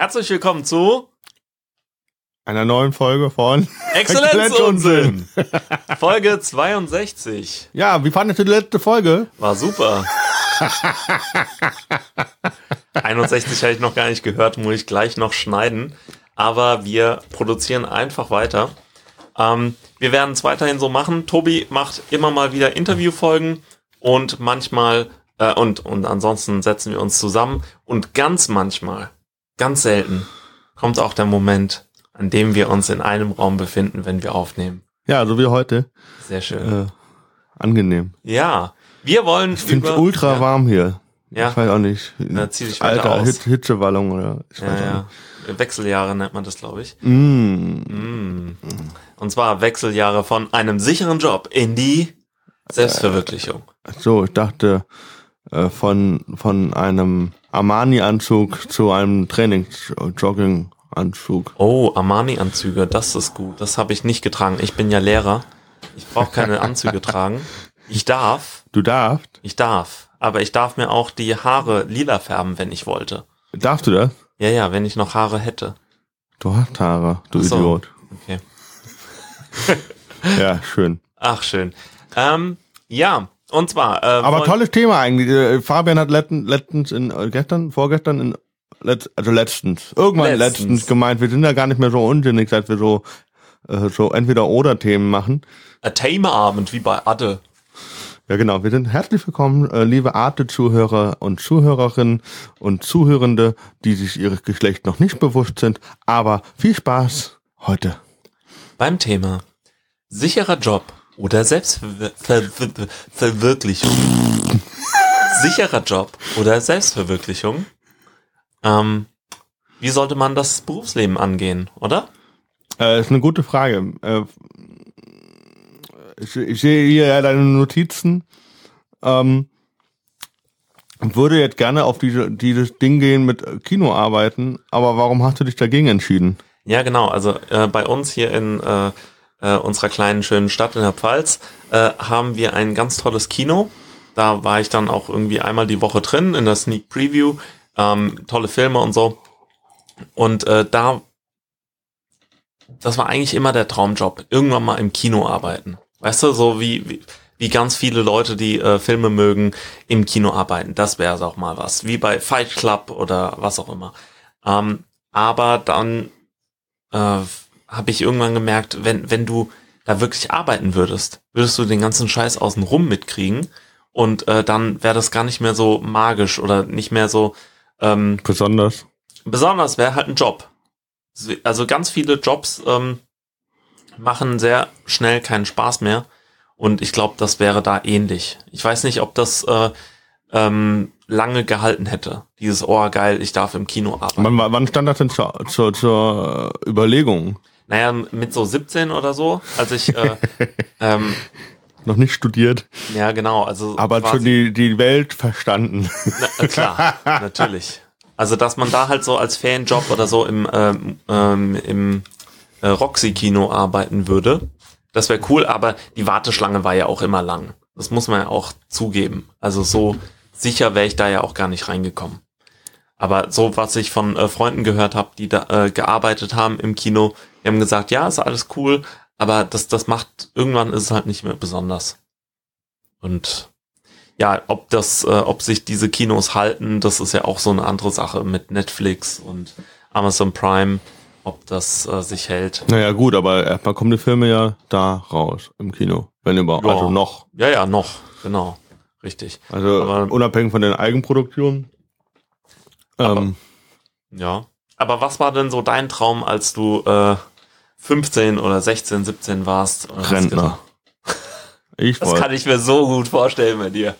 Herzlich willkommen zu einer neuen Folge von Exzellenzunsinn. Folge 62. Ja, wie fandest du die letzte Folge? War super. 61 habe ich noch gar nicht gehört, muss ich gleich noch schneiden. Aber wir produzieren einfach weiter. Ähm, wir werden es weiterhin so machen. Tobi macht immer mal wieder Interviewfolgen und manchmal äh, und, und ansonsten setzen wir uns zusammen und ganz manchmal, ganz selten, kommt auch der Moment, an dem wir uns in einem Raum befinden, wenn wir aufnehmen. Ja, so wie heute. Sehr schön. Äh, angenehm. Ja, wir wollen. Ich finde es ultra ja. warm hier. Ja. Ich weiß auch nicht. Da zieh dich Alter, weiter aus. Hit Hitzewallung oder ich weiß Ja, auch ja. Wechseljahre nennt man das, glaube ich. nicht. Mm. Mm. Und zwar Wechseljahre von einem sicheren Job in die Selbstverwirklichung. So, ich dachte äh, von von einem Armani-Anzug zu einem Trainings-Jogging-Anzug. Oh, Armani-Anzüge, das ist gut. Das habe ich nicht getragen. Ich bin ja Lehrer. Ich brauche keine Anzüge tragen. Ich darf, Du darfst? ich darf. Aber ich darf mir auch die Haare lila färben, wenn ich wollte. Darfst du das? Ja, ja, wenn ich noch Haare hätte. Du hast Haare, du so. Idiot. Okay. Ja, schön. Ach, schön. Ähm, ja, und zwar. Äh, Aber tolles Thema eigentlich. Äh, Fabian hat letzten, letztens in äh, gestern, vorgestern in letzt, also letztens, irgendwann Letztens. letztens. gemeint, wir sind ja gar nicht mehr so unsinnig, seit wir so äh, so entweder oder Themen machen. Ein Themenabend wie bei Adde. Ja genau, wir sind herzlich willkommen, äh, liebe Arte-Zuhörer und Zuhörerinnen und Zuhörende, die sich ihres Geschlechts noch nicht bewusst sind. Aber viel Spaß heute. Beim Thema sicherer Job oder Selbstverwirklichung. sicherer Job oder Selbstverwirklichung. Ähm, wie sollte man das Berufsleben angehen, oder? Äh, ist eine gute Frage. Äh, ich, ich sehe hier ja deine Notizen. Ähm, würde jetzt gerne auf diese, dieses Ding gehen mit Kino arbeiten, aber warum hast du dich dagegen entschieden? Ja, genau. Also äh, bei uns hier in äh, äh, unserer kleinen schönen Stadt in der Pfalz äh, haben wir ein ganz tolles Kino. Da war ich dann auch irgendwie einmal die Woche drin in der Sneak Preview. Ähm, tolle Filme und so. Und äh, da, das war eigentlich immer der Traumjob. Irgendwann mal im Kino arbeiten. Weißt du, so wie, wie, wie ganz viele Leute, die äh, Filme mögen, im Kino arbeiten. Das wäre auch mal was. Wie bei Fight Club oder was auch immer. Ähm, aber dann äh, habe ich irgendwann gemerkt, wenn, wenn du da wirklich arbeiten würdest, würdest du den ganzen Scheiß außenrum mitkriegen und äh, dann wäre das gar nicht mehr so magisch oder nicht mehr so ähm, Besonders. besonders, wäre halt ein Job. Also ganz viele Jobs ähm, machen sehr schnell keinen Spaß mehr und ich glaube, das wäre da ähnlich. Ich weiß nicht, ob das äh, ähm, lange gehalten hätte. Dieses, oh geil, ich darf im Kino arbeiten. Wann, wann stand das denn zur, zur, zur Überlegung? Naja, mit so 17 oder so, als ich, äh, ähm, Noch nicht studiert, ja genau, also aber schon die, die Welt verstanden. Na, klar, natürlich. Also dass man da halt so als Fanjob oder so im, ähm, ähm, im äh, Roxy-Kino arbeiten würde, das wäre cool, aber die Warteschlange war ja auch immer lang. Das muss man ja auch zugeben. Also so sicher wäre ich da ja auch gar nicht reingekommen. Aber so, was ich von äh, Freunden gehört habe, die da äh, gearbeitet haben im Kino, die haben gesagt, ja, ist alles cool, aber das, das macht, irgendwann ist es halt nicht mehr besonders. Und ja, ob das, äh, ob sich diese Kinos halten, das ist ja auch so eine andere Sache mit Netflix und Amazon Prime, ob das äh, sich hält. Naja, gut, aber erstmal kommen die Filme ja da raus im Kino. Wenn überhaupt. Ja. Also noch. Ja, ja, noch, genau, richtig. Also Aber- unabhängig von den Eigenproduktionen. Ähm, Ja. Aber was war denn so dein Traum, als du äh, 15 oder 16, 17 warst? Rentner. ich Das kann ich mir so gut vorstellen bei dir.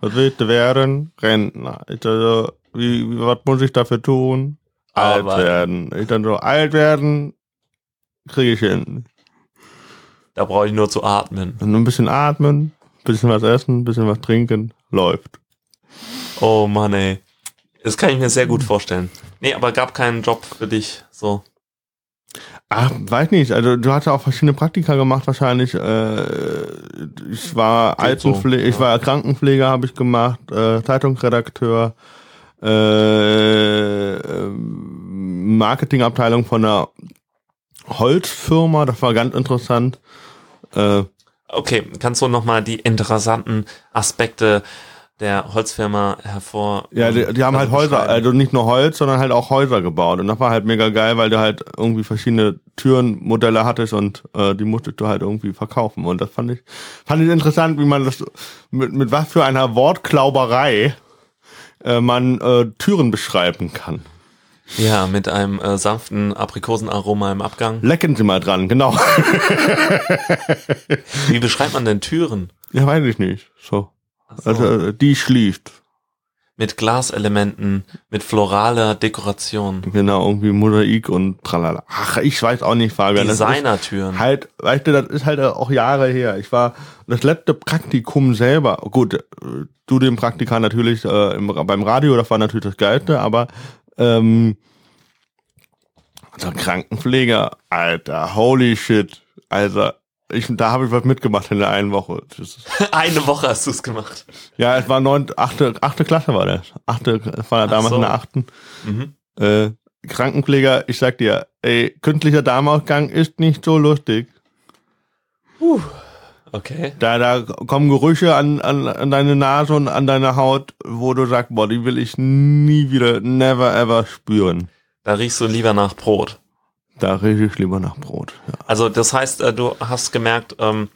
Was willst du werden? Rentner. Ich so, wie, wie, was muss ich dafür tun? Alt Arbeiten. werden. Ich dann so, alt werden, kriege ich hin. Da brauche ich nur zu atmen. Nur ein bisschen atmen, bisschen was essen, bisschen was trinken, läuft. Oh Mann, ey. Das kann ich mir sehr gut vorstellen. Nee, aber gab keinen Job für dich, so. Ach, weiß nicht. Also du hast ja auch verschiedene Praktika gemacht wahrscheinlich. Äh, ich war Altenpfleger, so, ich war Krankenpfleger, habe ich gemacht, äh, Zeitungsredakteur, äh, ähm, Marketingabteilung von einer Holzfirma, das war ganz interessant. Äh, Okay, kannst du nochmal die interessanten Aspekte der Holzfirma hervor? ja, die, die haben halt Häuser, also nicht nur Holz, sondern halt auch Häuser gebaut. Und das war halt mega geil, weil du halt irgendwie verschiedene Türenmodelle hattest und äh, die musstest du halt irgendwie verkaufen. Und das fand ich, fand ich interessant, wie man das mit, mit was für einer Wortklauberei äh, man äh, Türen beschreiben kann. Ja, mit einem äh, sanften Aprikosenaroma im Abgang. Lecken Sie mal dran, genau. Wie beschreibt man denn Türen? ja, weiß ich nicht. So. So. Also, äh, die schließt. mit Glaselementen, mit floraler Dekoration. Genau, irgendwie Mosaik und tralala. Ach, ich weiß auch nicht, Fabian. Designertüren. halt, weißt du, das ist halt auch Jahre her. Ich war das letzte Praktikum selber. Gut, äh, du dem Praktika natürlich äh, im, beim Radio, das war natürlich das Geilste, aber ähm, also Krankenpfleger, Alter, holy shit, Alter. Ich, da habe ich was mitgemacht in der einen Woche. Eine Woche hast du es gemacht. ja, es war neun, achte, achte Klasse war das. Achte, war Ach damals so. in der achten. Mhm. Äh, Krankenpfleger, ich sag dir, ey, künstlicher Darmausgang ist nicht so lustig. Okay. Da, da kommen Gerüche an, an, an deine Nase und an deine Haut, wo du sagst, boah, die will ich nie wieder, never ever spüren. Da riechst du lieber nach Brot. Da rieche ich lieber nach Brot. Ja. Also das heißt, äh, du hast gemerkt, ähm,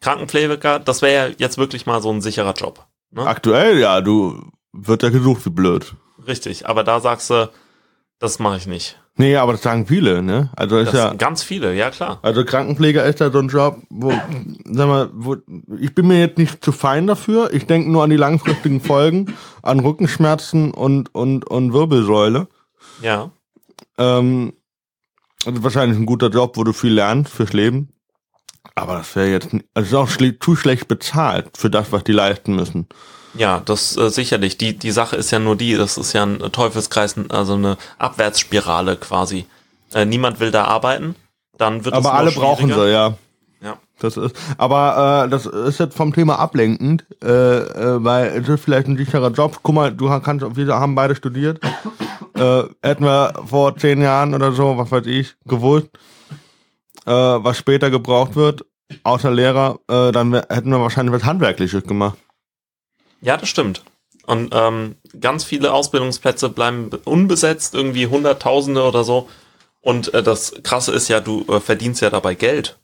Krankenpfleger, das wäre ja jetzt wirklich mal so ein sicherer Job. Ne? Aktuell, ja, du wird ja gesucht wie blöd. Richtig, aber da sagst du, das mache ich nicht. Nee, aber das sagen viele, ne? Also ist Das ja, ganz viele, ja klar. also Krankenpfleger ist ja so ein Job, wo, sag mal, wo, ich bin mir jetzt nicht zu fein dafür. Ich denke nur an die langfristigen Folgen, an Rückenschmerzen und, und, und Wirbelsäule. Ja. Ähm, also wahrscheinlich ein guter Job, wo du viel lernst fürs Leben. Aber das wäre jetzt, also ist auch zu schlecht bezahlt für das, was die leisten müssen. Ja, das äh, sicherlich. Die, die Sache ist ja nur die, das ist ja ein Teufelskreis, also eine Abwärtsspirale quasi. Äh, niemand will da arbeiten, dann wird Aber alle brauchen sie, ja. Ja. Das ist, aber äh, das ist jetzt vom Thema ablenkend, äh, äh, weil es ist vielleicht ein sicherer Job. Guck mal, du kannst, wir haben beide studiert. Äh, hätten wir vor zehn Jahren oder so, was weiß ich, gewusst, äh, was später gebraucht wird, außer Lehrer, äh, dann hätten wir wahrscheinlich was Handwerkliches gemacht. Ja, das stimmt. Und ähm, ganz viele Ausbildungsplätze bleiben be- unbesetzt, irgendwie Hunderttausende oder so. Und äh, das Krasse ist ja, du äh, verdienst ja dabei Geld.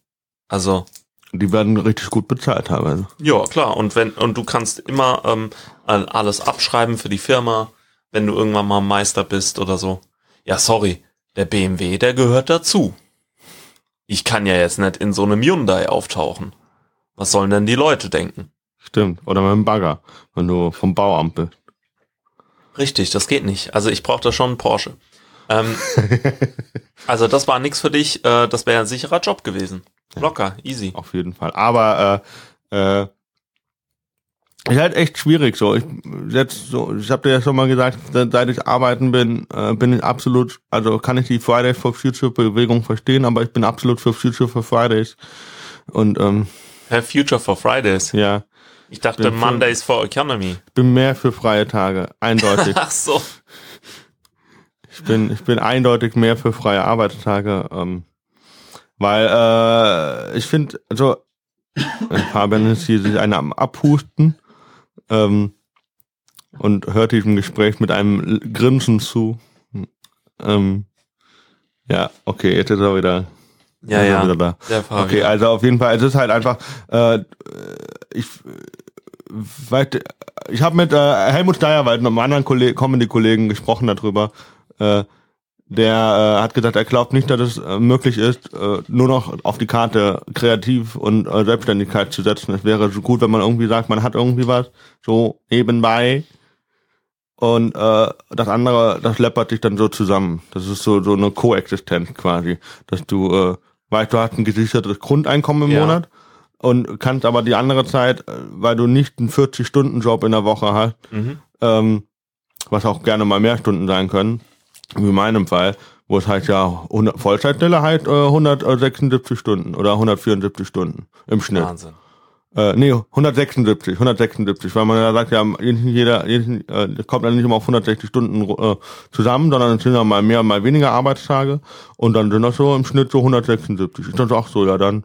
Also, Die werden richtig gut bezahlt teilweise. ja, klar. Und wenn und du kannst immer ähm, all- alles abschreiben für die Firma, wenn du irgendwann mal Meister bist oder so. Ja, sorry, der BMW, der gehört dazu. Ich kann ja jetzt nicht in so einem Hyundai auftauchen. Was sollen denn die Leute denken? Stimmt. Oder mit dem Bagger, wenn du vom Bauamt bist. Richtig, das geht nicht. Also ich brauche da schon einen Porsche. Ähm, also das war nix für dich, äh, das wäre ein sicherer Job gewesen. Locker, easy. Auf jeden Fall. Aber äh, äh, ist halt echt schwierig so. Ich jetzt so, ich habe dir ja schon mal gesagt, seit ich arbeiten bin, äh, bin ich absolut, also kann ich die Fridays for Future Bewegung verstehen, aber ich bin absolut für Future for Fridays. Und ähm, Future for Fridays. ja, Ich dachte Bin für- Mondays for Economy. ich bin mehr für freie Tage, eindeutig. Ach so. Ich bin, ich bin eindeutig mehr für freie Arbeitstage, ähm, weil äh, ich finde, also Fabian ist hier sich einer am Abhusten ähm, und hört diesem Gespräch mit einem Grinsen zu. Ähm, ja, okay, jetzt ist er wieder, Ja, ja. wieder da. Der. Okay, also auf jeden Fall, es ist halt einfach, äh, ich weiß, ich habe mit äh, Helmut Steierwald und einem anderen Kollegen, Comedy-Kollegen gesprochen darüber. Äh, der äh, hat gesagt, er glaubt nicht, dass es äh, möglich ist, äh, nur noch auf die Karte kreativ und äh, Selbstständigkeit zu setzen. Es wäre so gut, wenn man irgendwie sagt, man hat irgendwie was so nebenbei und äh, das andere, das läppert sich dann so zusammen. Das ist so so eine Koexistenz quasi, dass du äh, weißt, du hast ein gesichertes Grundeinkommen im Ja. Monat und kannst aber die andere Zeit, äh, weil du nicht einen 40-Stunden-Job in der Woche hast, Mhm. ähm, was auch gerne mal mehr Stunden sein können, wie in meinem Fall, wo es halt ja 100, Vollzeitstelle halt äh, 176 Stunden oder 174 Stunden im Schnitt. Wahnsinn. Äh, nee, 176, 176, weil man ja sagt, ja, jeder, jeder äh, kommt dann nicht immer auf 160 Stunden äh, zusammen, sondern es sind ja mal mehr, mal weniger Arbeitstage und dann sind das so im Schnitt so 176. Ich dachte auch so, ja dann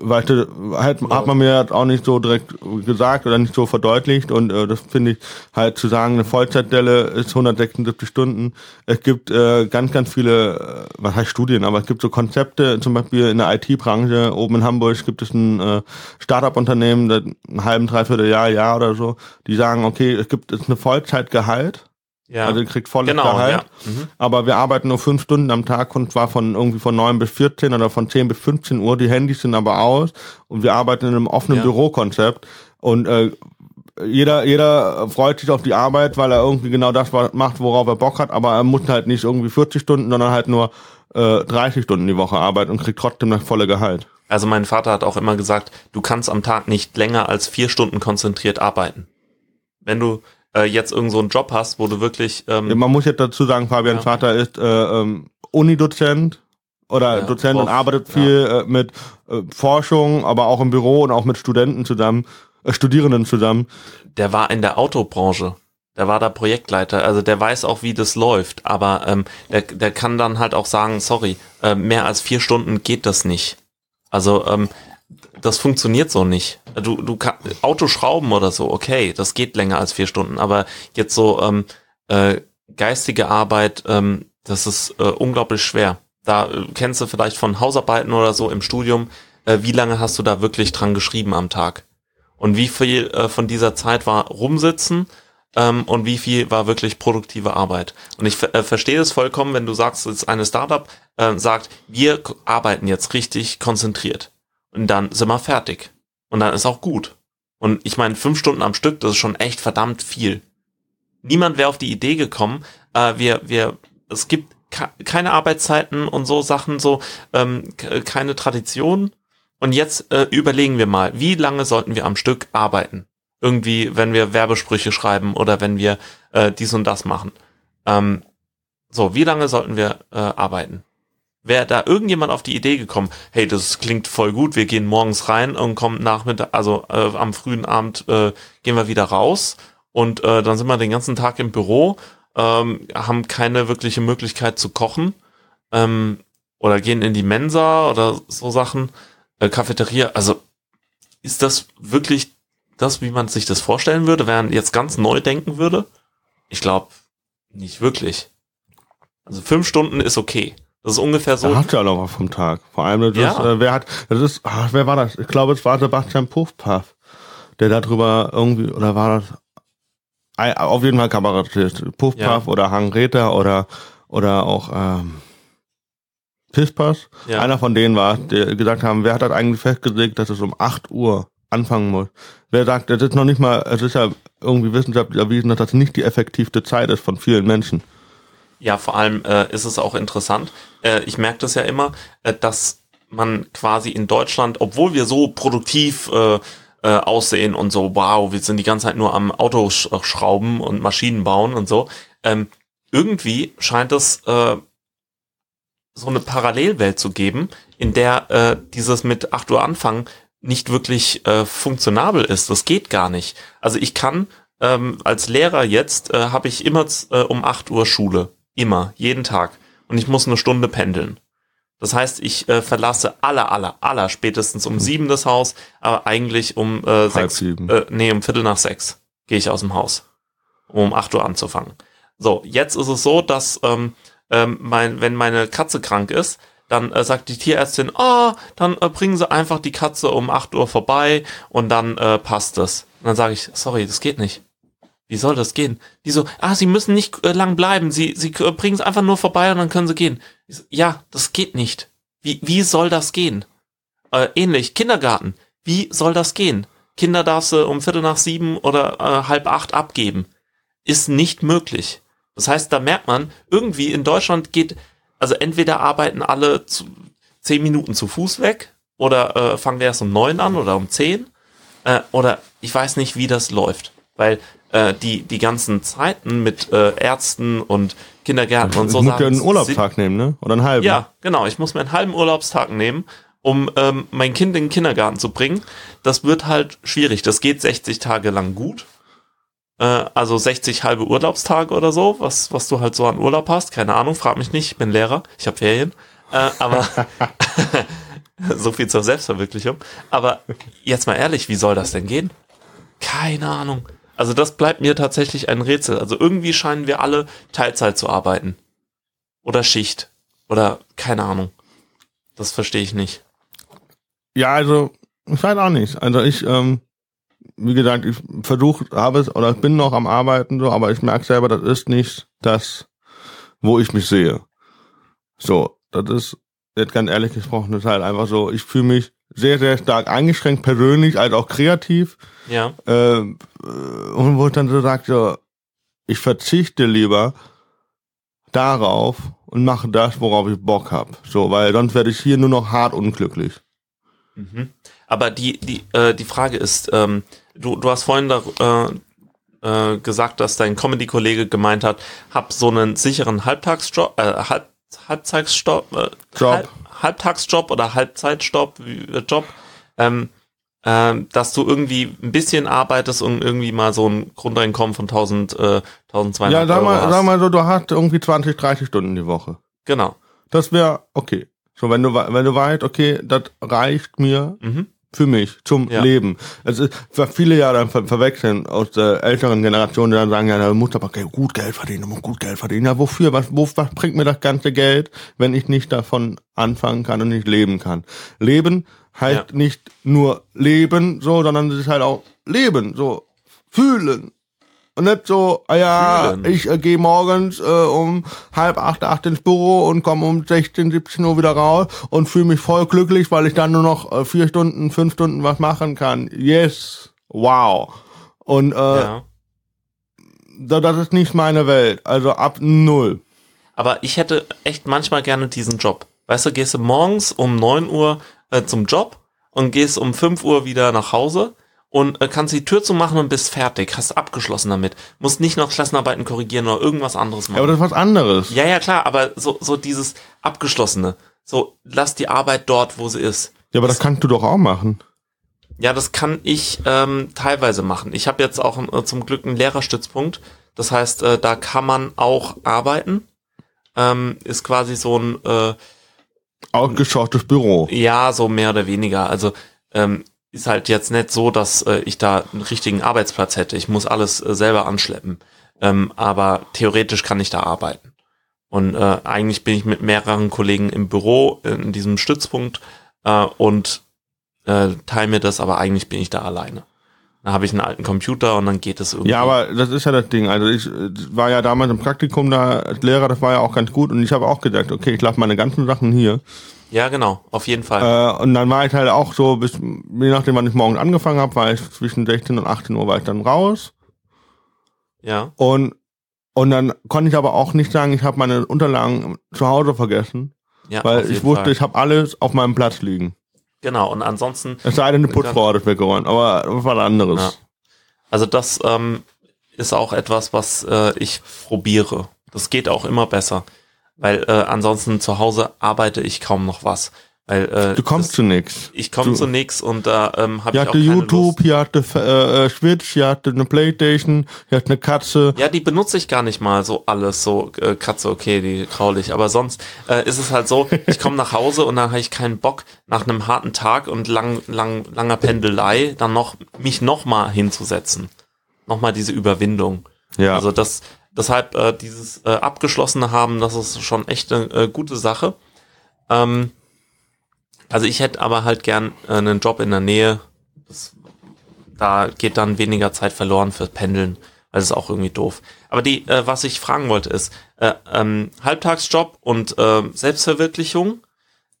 weißt du, halt, hat man mir auch nicht so direkt gesagt oder nicht so verdeutlicht und äh, das finde ich halt zu sagen, eine Vollzeitdelle ist 176 Stunden. Es gibt äh, ganz, ganz viele, äh, was heißt Studien, aber es gibt so Konzepte, zum Beispiel in der IT-Branche, oben in Hamburg gibt es ein äh, Startup-Unternehmen, ein halben, dreiviertel Jahr, Jahr oder so, die sagen, okay, es gibt jetzt eine Vollzeitgehalt, ja. Also ihr kriegt volles genau, Gehalt. Ja. Mhm. Aber wir arbeiten nur fünf Stunden am Tag und zwar von irgendwie von neun bis 14 oder von 10 bis 15 Uhr. Die Handys sind aber aus und wir arbeiten in einem offenen ja. Bürokonzept. Und äh, jeder, jeder freut sich auf die Arbeit, weil er irgendwie genau das macht, worauf er Bock hat, aber er muss halt nicht irgendwie 40 Stunden, sondern halt nur äh, 30 Stunden die Woche arbeiten und kriegt trotzdem das volle Gehalt. Also mein Vater hat auch immer gesagt, du kannst am Tag nicht länger als vier Stunden konzentriert arbeiten. Wenn du äh, jetzt irgend so einen Job hast, wo du wirklich. Ähm, man muss jetzt dazu sagen, Fabians ja. Vater ist äh, ähm, Unidozent oder ja, Dozent Prof, und arbeitet viel ja. äh, mit äh, Forschung, aber auch im Büro und auch mit Studenten zusammen, äh, Studierenden zusammen. Der war in der Autobranche. Der war da Projektleiter, also der weiß auch, wie das läuft, aber ähm, der, der kann dann halt auch sagen, sorry, äh, mehr als vier Stunden geht das nicht. Also ähm, das funktioniert so nicht. Du, du kann, Autoschrauben oder so, okay, das geht länger als vier Stunden, aber jetzt so ähm, äh, geistige Arbeit, ähm, das ist äh, unglaublich schwer. Da äh, kennst du vielleicht von Hausarbeiten oder so im Studium, äh, wie lange hast du da wirklich dran geschrieben am Tag? Und wie viel äh, von dieser Zeit war rumsitzen ähm, und wie viel war wirklich produktive Arbeit? Und ich äh, verstehe es vollkommen, wenn du sagst, ist eine Startup, äh, sagt, wir arbeiten jetzt richtig konzentriert und dann sind wir fertig. Und dann ist auch gut. Und ich meine, fünf Stunden am Stück, das ist schon echt verdammt viel. Niemand wäre auf die Idee gekommen, äh, wir, wir, es gibt keine Arbeitszeiten und so Sachen, so ähm, keine Tradition. Und jetzt äh, überlegen wir mal, wie lange sollten wir am Stück arbeiten? Irgendwie, wenn wir Werbesprüche schreiben oder wenn wir äh, dies und das machen. Ähm, so, wie lange sollten wir äh, arbeiten? wäre da irgendjemand auf die Idee gekommen, hey, das klingt voll gut, wir gehen morgens rein und kommen nachmittag, also äh, am frühen Abend äh, gehen wir wieder raus und äh, dann sind wir den ganzen Tag im Büro, ähm, haben keine wirkliche Möglichkeit zu kochen ähm, oder gehen in die Mensa oder so Sachen, äh, Cafeteria, also ist das wirklich das, wie man sich das vorstellen würde, wenn man jetzt ganz neu denken würde? Ich glaube, nicht wirklich. Also fünf Stunden ist okay. Das ist ungefähr so. Er hat ja noch was vom Tag. Vor allem, das ja. äh, wer hat, das ist, ach, wer war das? Ich glaube, es war Sebastian Puffpaff, der darüber irgendwie, oder war das, auf jeden Fall Kabarettist. Puffpaff ja. oder Hangreter oder, oder auch, ähm, Pispas. Ja. Einer von denen war, der gesagt haben, wer hat das eigentlich festgelegt, dass es um 8 Uhr anfangen muss? Wer sagt, das ist noch nicht mal, es ist ja irgendwie wissenschaftlich erwiesen, dass das nicht die effektivste Zeit ist von vielen Menschen. Ja, vor allem äh, ist es auch interessant. Äh, ich merke das ja immer, äh, dass man quasi in Deutschland, obwohl wir so produktiv äh, äh, aussehen und so, wow, wir sind die ganze Zeit nur am Autoschrauben und Maschinen bauen und so, ähm, irgendwie scheint es äh, so eine Parallelwelt zu geben, in der äh, dieses mit 8 Uhr anfangen nicht wirklich äh, funktionabel ist. Das geht gar nicht. Also ich kann ähm, als Lehrer jetzt äh, habe ich immer äh, um 8 Uhr Schule. Immer, jeden Tag. Und ich muss eine Stunde pendeln. Das heißt, ich äh, verlasse aller, aller, aller spätestens um mhm. sieben das Haus, aber eigentlich um äh, sechs, äh, nee, um Viertel nach sechs gehe ich aus dem Haus, um um acht Uhr anzufangen. So, jetzt ist es so, dass ähm, ähm, mein, wenn meine Katze krank ist, dann äh, sagt die Tierärztin, ah, oh, dann äh, bringen Sie einfach die Katze um acht Uhr vorbei und dann äh, passt es. Und dann sage ich, sorry, das geht nicht. Wie soll das gehen? Die so, ah, sie müssen nicht äh, lang bleiben, sie, sie äh, bringen es einfach nur vorbei und dann können sie gehen. So, ja, das geht nicht. Wie, wie soll das gehen? Äh, ähnlich, Kindergarten. Wie soll das gehen? Kinder darfst du um Viertel nach sieben oder äh, halb acht abgeben. Ist nicht möglich. Das heißt, da merkt man, irgendwie in Deutschland geht, also entweder arbeiten alle zu, zehn Minuten zu Fuß weg oder äh, fangen wir erst um neun an oder um zehn. Äh, oder ich weiß nicht, wie das läuft. Weil äh, die, die ganzen Zeiten mit äh, Ärzten und Kindergärten und so. Du musst ja einen Urlaubstag nehmen, ne? Oder einen halben. Ja, genau. Ich muss mir einen halben Urlaubstag nehmen, um ähm, mein Kind in den Kindergarten zu bringen. Das wird halt schwierig. Das geht 60 Tage lang gut. Äh, also 60 halbe Urlaubstage oder so, was, was du halt so an Urlaub hast. Keine Ahnung, frag mich nicht, ich bin Lehrer, ich habe Ferien. Äh, aber so viel zur Selbstverwirklichung. Aber jetzt mal ehrlich, wie soll das denn gehen? Keine Ahnung. Also das bleibt mir tatsächlich ein Rätsel. Also irgendwie scheinen wir alle Teilzeit zu arbeiten. Oder Schicht. Oder keine Ahnung. Das verstehe ich nicht. Ja, also, ich weiß auch nicht. Also ich, ähm, wie gesagt, ich versuche, habe es, oder ich bin noch am Arbeiten, so, aber ich merke selber, das ist nicht das, wo ich mich sehe. So, das ist, jetzt ganz ehrlich gesprochen, das ist halt einfach so, ich fühle mich sehr, sehr stark eingeschränkt, persönlich, als auch kreativ. Ja. Äh, und wo ich dann so sage, so, ich verzichte lieber darauf und mache das, worauf ich Bock habe. So, weil sonst werde ich hier nur noch hart unglücklich. Mhm. Aber die, die, äh, die Frage ist, ähm, du, du hast vorhin da, äh, äh, gesagt, dass dein Comedy-Kollege gemeint hat, hab so einen sicheren Halbtagsjob, äh, Halb, Halbtagsjob, äh, Job. Halb, Halbtagsjob oder Halbzeitjob, äh, Job, ähm, ähm, dass du irgendwie ein bisschen arbeitest und irgendwie mal so ein Grundeinkommen von 1000, äh, 1200 Ja, sag Euro mal, hast. sag mal so, du hast irgendwie 20, 30 Stunden die Woche. Genau. Das wäre okay. So, wenn du, wenn du weißt, okay, das reicht mir Mhm. Für mich zum Ja. Leben. Es ist, was viele ja dann ver verwechseln aus der älteren Generation, die dann sagen, ja, da muss aber gut Geld verdienen, du musst gut Geld verdienen. Ja, wofür? Was, wo, was bringt mir das ganze Geld, wenn ich nicht davon anfangen kann und nicht leben kann? Leben heißt Ja. nicht nur leben, so, sondern es ist halt auch leben, so fühlen. Und nicht so, ah ja, Fühlen. ich äh, gehe morgens äh, um halb acht, acht ins Büro und komme um 16, 17 Uhr wieder raus und fühle mich voll glücklich, weil ich dann nur noch äh, vier Stunden, fünf Stunden was machen kann. Yes, wow. Und äh, Ja. da, das ist nicht meine Welt. Also ab null. Aber ich hätte echt manchmal gerne diesen Job. Weißt du, gehst du morgens um 9 Uhr äh, zum Job und gehst um 5 Uhr wieder nach Hause und äh, kannst die Tür zumachen und bist fertig, hast abgeschlossen damit. Musst nicht noch Klassenarbeiten korrigieren oder irgendwas anderes Ja, aber machen. das ist was anderes. Ja, ja, klar, aber so, so dieses Abgeschlossene. So, lass die Arbeit dort, wo sie ist. Ja, aber das kannst du doch auch machen. Ja, das kann ich ähm, teilweise machen. Ich habe jetzt auch äh, zum Glück einen Lehrerstützpunkt. Das heißt, äh, da kann man auch arbeiten. Ähm, ist quasi so ein äh, Ausgeschottetes Büro. Ja, so mehr oder weniger. Also ähm, ist halt jetzt nicht so, dass äh, ich da einen richtigen Arbeitsplatz hätte. Ich muss alles äh, selber anschleppen. Ähm, aber theoretisch kann ich da arbeiten. Und äh, eigentlich bin ich mit mehreren Kollegen im Büro in diesem Stützpunkt äh, und äh, teile mir das, aber eigentlich bin ich da alleine. Da habe ich einen alten Computer und dann geht es irgendwie. Ja, aber das ist ja das Ding. Also ich äh, war ja damals im Praktikum da als Lehrer, das war ja auch ganz gut und ich habe auch gesagt, okay, ich lasse meine ganzen Sachen hier. Ja, genau, auf jeden Fall. Äh, und dann war ich halt auch so, bis, je nachdem, wann ich morgens angefangen habe, war ich zwischen 16 und 18 Uhr war ich dann raus. ja, Und, und dann konnte ich aber auch nicht sagen, ich habe meine Unterlagen zu Hause vergessen, ja, weil ich wusste, Fall. ich habe alles auf meinem Platz liegen. genau. Und ansonsten Es sei denn, eine Putzfrau hat es weggeräumt, aber das war was anderes. Ja. Also das ähm, ist auch etwas, was äh, ich probiere. Das geht auch immer besser, weil äh, ansonsten zu Hause arbeite ich kaum noch was. Weil äh, Du kommst das, zu nichts. ich komme zu nix und da ähm, habe ich auch keine YouTube, Lust. hier hatte äh, äh, Switch, hier hatte eine Playstation, hier hatte eine Katze. Ja, die benutze ich gar nicht mal so alles, so äh, Katze, okay, die graulich. Aber sonst äh, ist es halt so, ich komme nach Hause und dann habe ich keinen Bock, nach einem harten Tag und lang, lang, langer Pendelei dann noch mich noch mal hinzusetzen. Nochmal diese Überwindung. Ja. Also das, deshalb äh, dieses äh, abgeschlossene haben, das ist schon echt eine äh, gute Sache. Ähm, also ich hätte aber halt gern äh, einen Job in der Nähe. Das, da geht dann weniger Zeit verloren fürs Pendeln, das ist auch irgendwie doof. Aber die, äh, was ich fragen wollte, ist äh, ähm, Halbtagsjob und äh, Selbstverwirklichung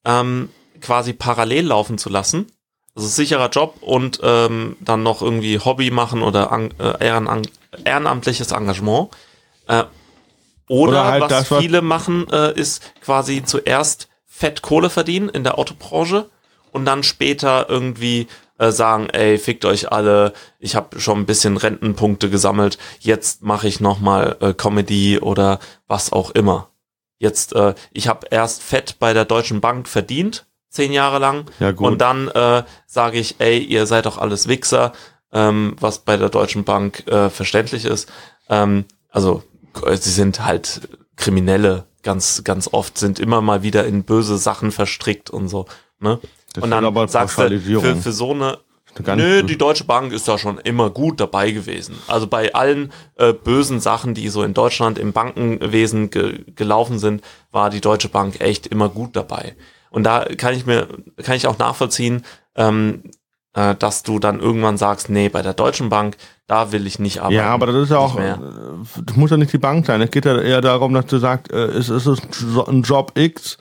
ähm, quasi parallel laufen zu lassen. Also sicherer Job und ähm, dann noch irgendwie Hobby machen oder an, äh, ehrenamtliches Engagement. Äh, oder, Oder halt was das, was- viele machen, äh, ist quasi zuerst fett Kohle verdienen in der Autobranche und dann später irgendwie äh, sagen, ey, fickt euch alle, ich habe schon ein bisschen Rentenpunkte gesammelt, jetzt mache ich nochmal äh, Comedy oder was auch immer. Jetzt, äh, ich habe erst fett bei der Deutschen Bank verdient, zehn Jahre lang. Ja, gut. Und dann äh, sage ich, ey, ihr seid doch alles Wichser, ähm, was bei der Deutschen Bank äh, verständlich ist. Ähm, also sie sind halt Kriminelle ganz, ganz oft, sind immer mal wieder in böse Sachen verstrickt und so. Ne? Das und dann sagst du, für, für so eine Nö, die Deutsche Bank ist da schon immer gut dabei gewesen. Also bei allen äh, bösen Sachen, die so in Deutschland im Bankenwesen ge gelaufen sind, war die Deutsche Bank echt immer gut dabei. Und da kann ich mir, kann ich auch nachvollziehen, ähm, äh, dass du dann irgendwann sagst, nee, bei der Deutschen Bank, da will ich nicht arbeiten. Ja, aber das ist ja auch, mehr. äh, das muss ja nicht die Bank sein. Es geht ja eher darum, dass du sagst, äh, es ist ein Job X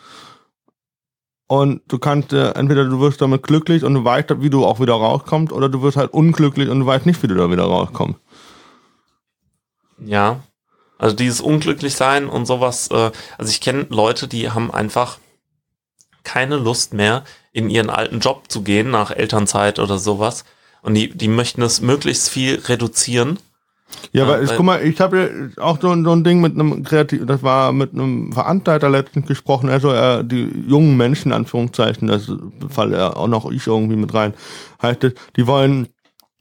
und du kannst, äh, entweder du wirst damit glücklich und du weißt, wie du auch wieder rauskommst, oder du wirst halt unglücklich und du weißt nicht, wie du da wieder rauskommst. Ja. Also dieses Unglücklichsein und sowas, äh, also ich kenne Leute, die haben einfach keine Lust mehr, in ihren alten Job zu gehen, nach Elternzeit oder sowas. Und die, die möchten es möglichst viel reduzieren. Ja, Ja, aber es, weil- guck mal, ich habe ja auch so, so ein Ding mit einem Kreativ, das war mit einem Veranstalter letztens gesprochen, also äh, die jungen Menschen, Anführungszeichen, das fall ja auch noch ich irgendwie mit rein, heißt es, die wollen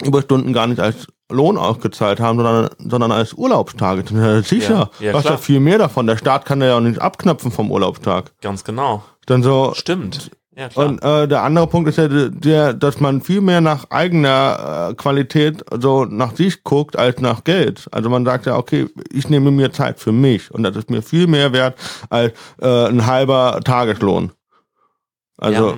Überstunden gar nicht als Lohn ausgezahlt haben, sondern, sondern als Urlaubstage. Ja, sicher, Ja, ja, was ja viel mehr davon. Der Staat kann ja auch nicht abknöpfen vom Urlaubstag. Ganz genau. Dann so, Stimmt. Ja, klar. und äh, der andere Punkt ist ja der, der, dass man viel mehr nach eigener äh, Qualität so nach sich guckt als nach Geld. Also man sagt ja, okay, ich nehme mir Zeit für mich und das ist mir viel mehr wert als äh, ein halber Tageslohn. Also ja.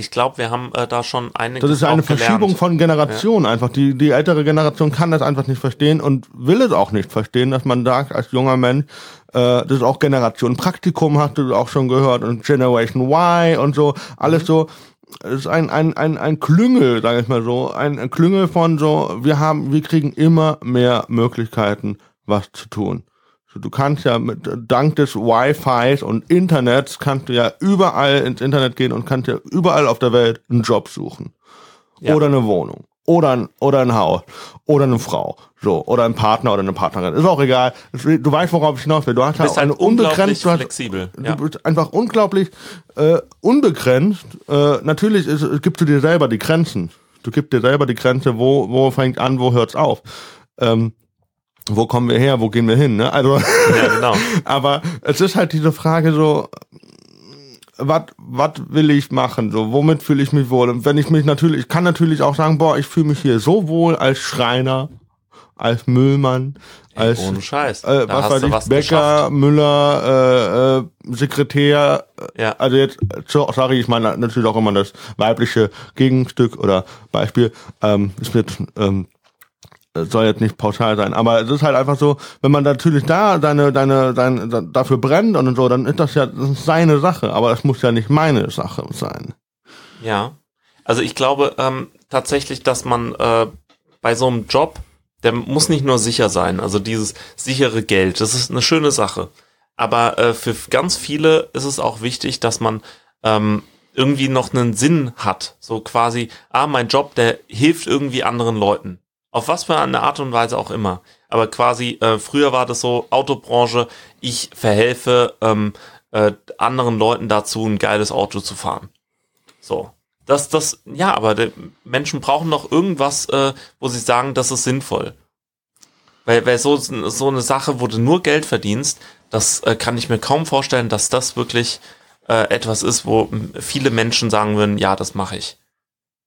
Ich glaube, wir haben äh, da schon einiges das ist eine auch gelernt. Verschiebung von Generationen einfach. Die, die ältere Generation kann das einfach nicht verstehen und will es auch nicht verstehen, dass man sagt, als junger Mensch, äh, das ist auch Generation Praktikum, hast du auch schon gehört, und Generation Y und so, alles so. Es ist ein, ein, ein, ein Klüngel, sage ich mal so, ein, ein Klüngel von so, wir haben, wir kriegen immer mehr Möglichkeiten, was zu tun. Du kannst ja mit, dank des Wi-Fis und Internets kannst du ja überall ins Internet gehen und kannst ja überall auf der Welt einen Job suchen. Ja. Oder eine Wohnung. Oder ein, oder ein Haus. Oder eine Frau. So. Oder ein Partner oder eine Partnerin. Ist auch egal. Du weißt, worauf ich hinaus will. Du hast Du bist halt eine unbegrenzt, unglaublich du hast, flexibel. Du Ja. bist einfach unglaublich äh, unbegrenzt. Äh, natürlich ist, es gibst du dir selber die Grenzen. Du gibst dir selber die Grenze, wo, wo fängt an, wo hört's auf. Ähm, wo kommen wir her, wo gehen wir hin? Ne? Also, ja, genau. aber es ist halt diese Frage so, was will ich machen? So, womit fühle ich mich wohl? Und wenn ich mich natürlich, ich kann natürlich auch sagen, boah, ich fühle mich hier so wohl als Schreiner, als Müllmann, als Ohne Scheiß. äh, was weiß ich, was Bäcker, geschafft. Müller, äh, äh, Sekretär, Ja. also jetzt, so, sorry, ich meine natürlich auch immer das weibliche Gegenstück oder Beispiel, ähm, es wird, ähm, soll jetzt nicht pauschal sein, aber es ist halt einfach so, wenn man natürlich da deine, deine, deine, dafür brennt und so, dann ist das ja das ist seine Sache, aber es muss ja nicht meine Sache sein. Ja. Also ich glaube ähm, tatsächlich, dass man äh, bei so einem Job, der muss nicht nur sicher sein, also dieses sichere Geld, das ist eine schöne Sache. Aber äh, für ganz viele ist es auch wichtig, dass man ähm, irgendwie noch einen Sinn hat. So quasi, ah, mein Job, der hilft irgendwie anderen Leuten. Auf was für eine Art und Weise auch immer. Aber quasi, äh, früher war das so, Autobranche, ich verhelfe ähm, äh, anderen Leuten dazu, ein geiles Auto zu fahren. So. Das, das, ja, aber Menschen brauchen noch irgendwas, äh, wo sie sagen, das ist sinnvoll. Weil, weil so, so eine Sache, wo du nur Geld verdienst, das äh, kann ich mir kaum vorstellen, dass das wirklich äh, etwas ist, wo viele Menschen sagen würden, ja, das mache ich.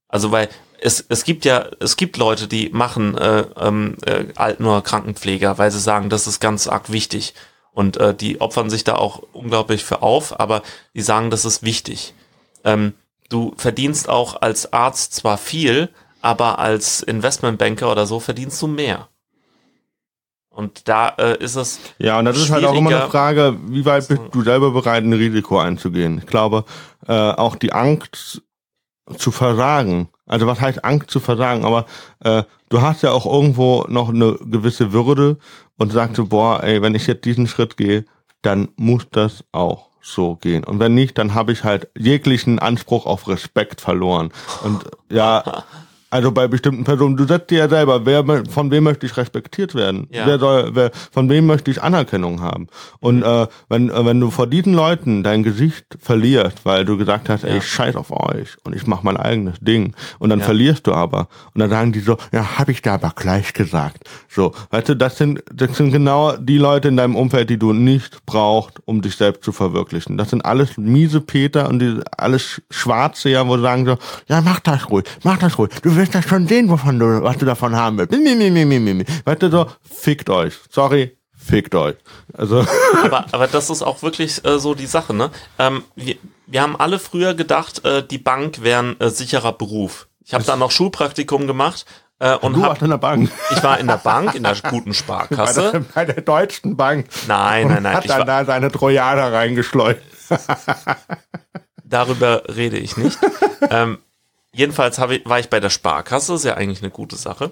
Also weil es, es gibt ja, es gibt Leute, die machen äh, ähm, äh, Alten- oder Krankenpfleger, weil sie sagen, das ist ganz arg wichtig. Und äh, die opfern sich da auch unglaublich für auf, aber die sagen, das ist wichtig. Ähm, du verdienst auch als Arzt zwar viel, aber als Investmentbanker oder so verdienst du mehr. Und da äh, ist es Ja, und das ist halt auch immer eine. Frage, wie weit bist du selber bereit, ein Risiko einzugehen? Ich glaube, äh, auch die Angst zu versagen, also was heißt Angst zu versagen, aber äh, du hast ja auch irgendwo noch eine gewisse Würde und sagst so, boah, ey, wenn ich jetzt diesen Schritt gehe, dann muss das auch so gehen. Und wenn nicht, dann habe ich halt jeglichen Anspruch auf Respekt verloren. Und ja, Also bei bestimmten Personen, du setzt dir ja selber, wer, von wem möchte ich respektiert werden? Ja. Wer soll, wer, von wem möchte ich Anerkennung haben? Und Mhm. äh, wenn, äh, wenn du vor diesen Leuten dein Gesicht verlierst, weil du gesagt hast, ey, Ja. ich scheiß auf euch und ich mach mein eigenes Ding und dann Ja. verlierst du aber. Und dann sagen die so, ja, hab ich da aber gleich gesagt. So, weißt du, das sind, das sind genau die Leute in deinem Umfeld, die du nicht brauchst, um dich selbst zu verwirklichen. Das sind alles miese Peter und die, alles Schwarze, ja, wo sie sagen so, ja, mach das ruhig, mach das ruhig. Du wirst das schon sehen, wovon du, was du davon haben willst. Weißt du so, fickt euch. Sorry, fickt euch. Also, aber, aber das ist auch wirklich äh, so die Sache, ne? Ähm, wir, wir haben alle früher gedacht, äh, die Bank wäre ein äh, sicherer Beruf. Ich habe da noch Schulpraktikum gemacht äh, und du hab, in der Bank. ich war in der Bank, in der guten Bei Sparkasse. der, bei der Deutschen Bank. Nein, nein, nein. Hat Ich dann war, da seine Trojaner reingeschleust. darüber rede ich nicht. ähm, jedenfalls ich, war ich bei der Sparkasse, ist ja eigentlich eine gute Sache.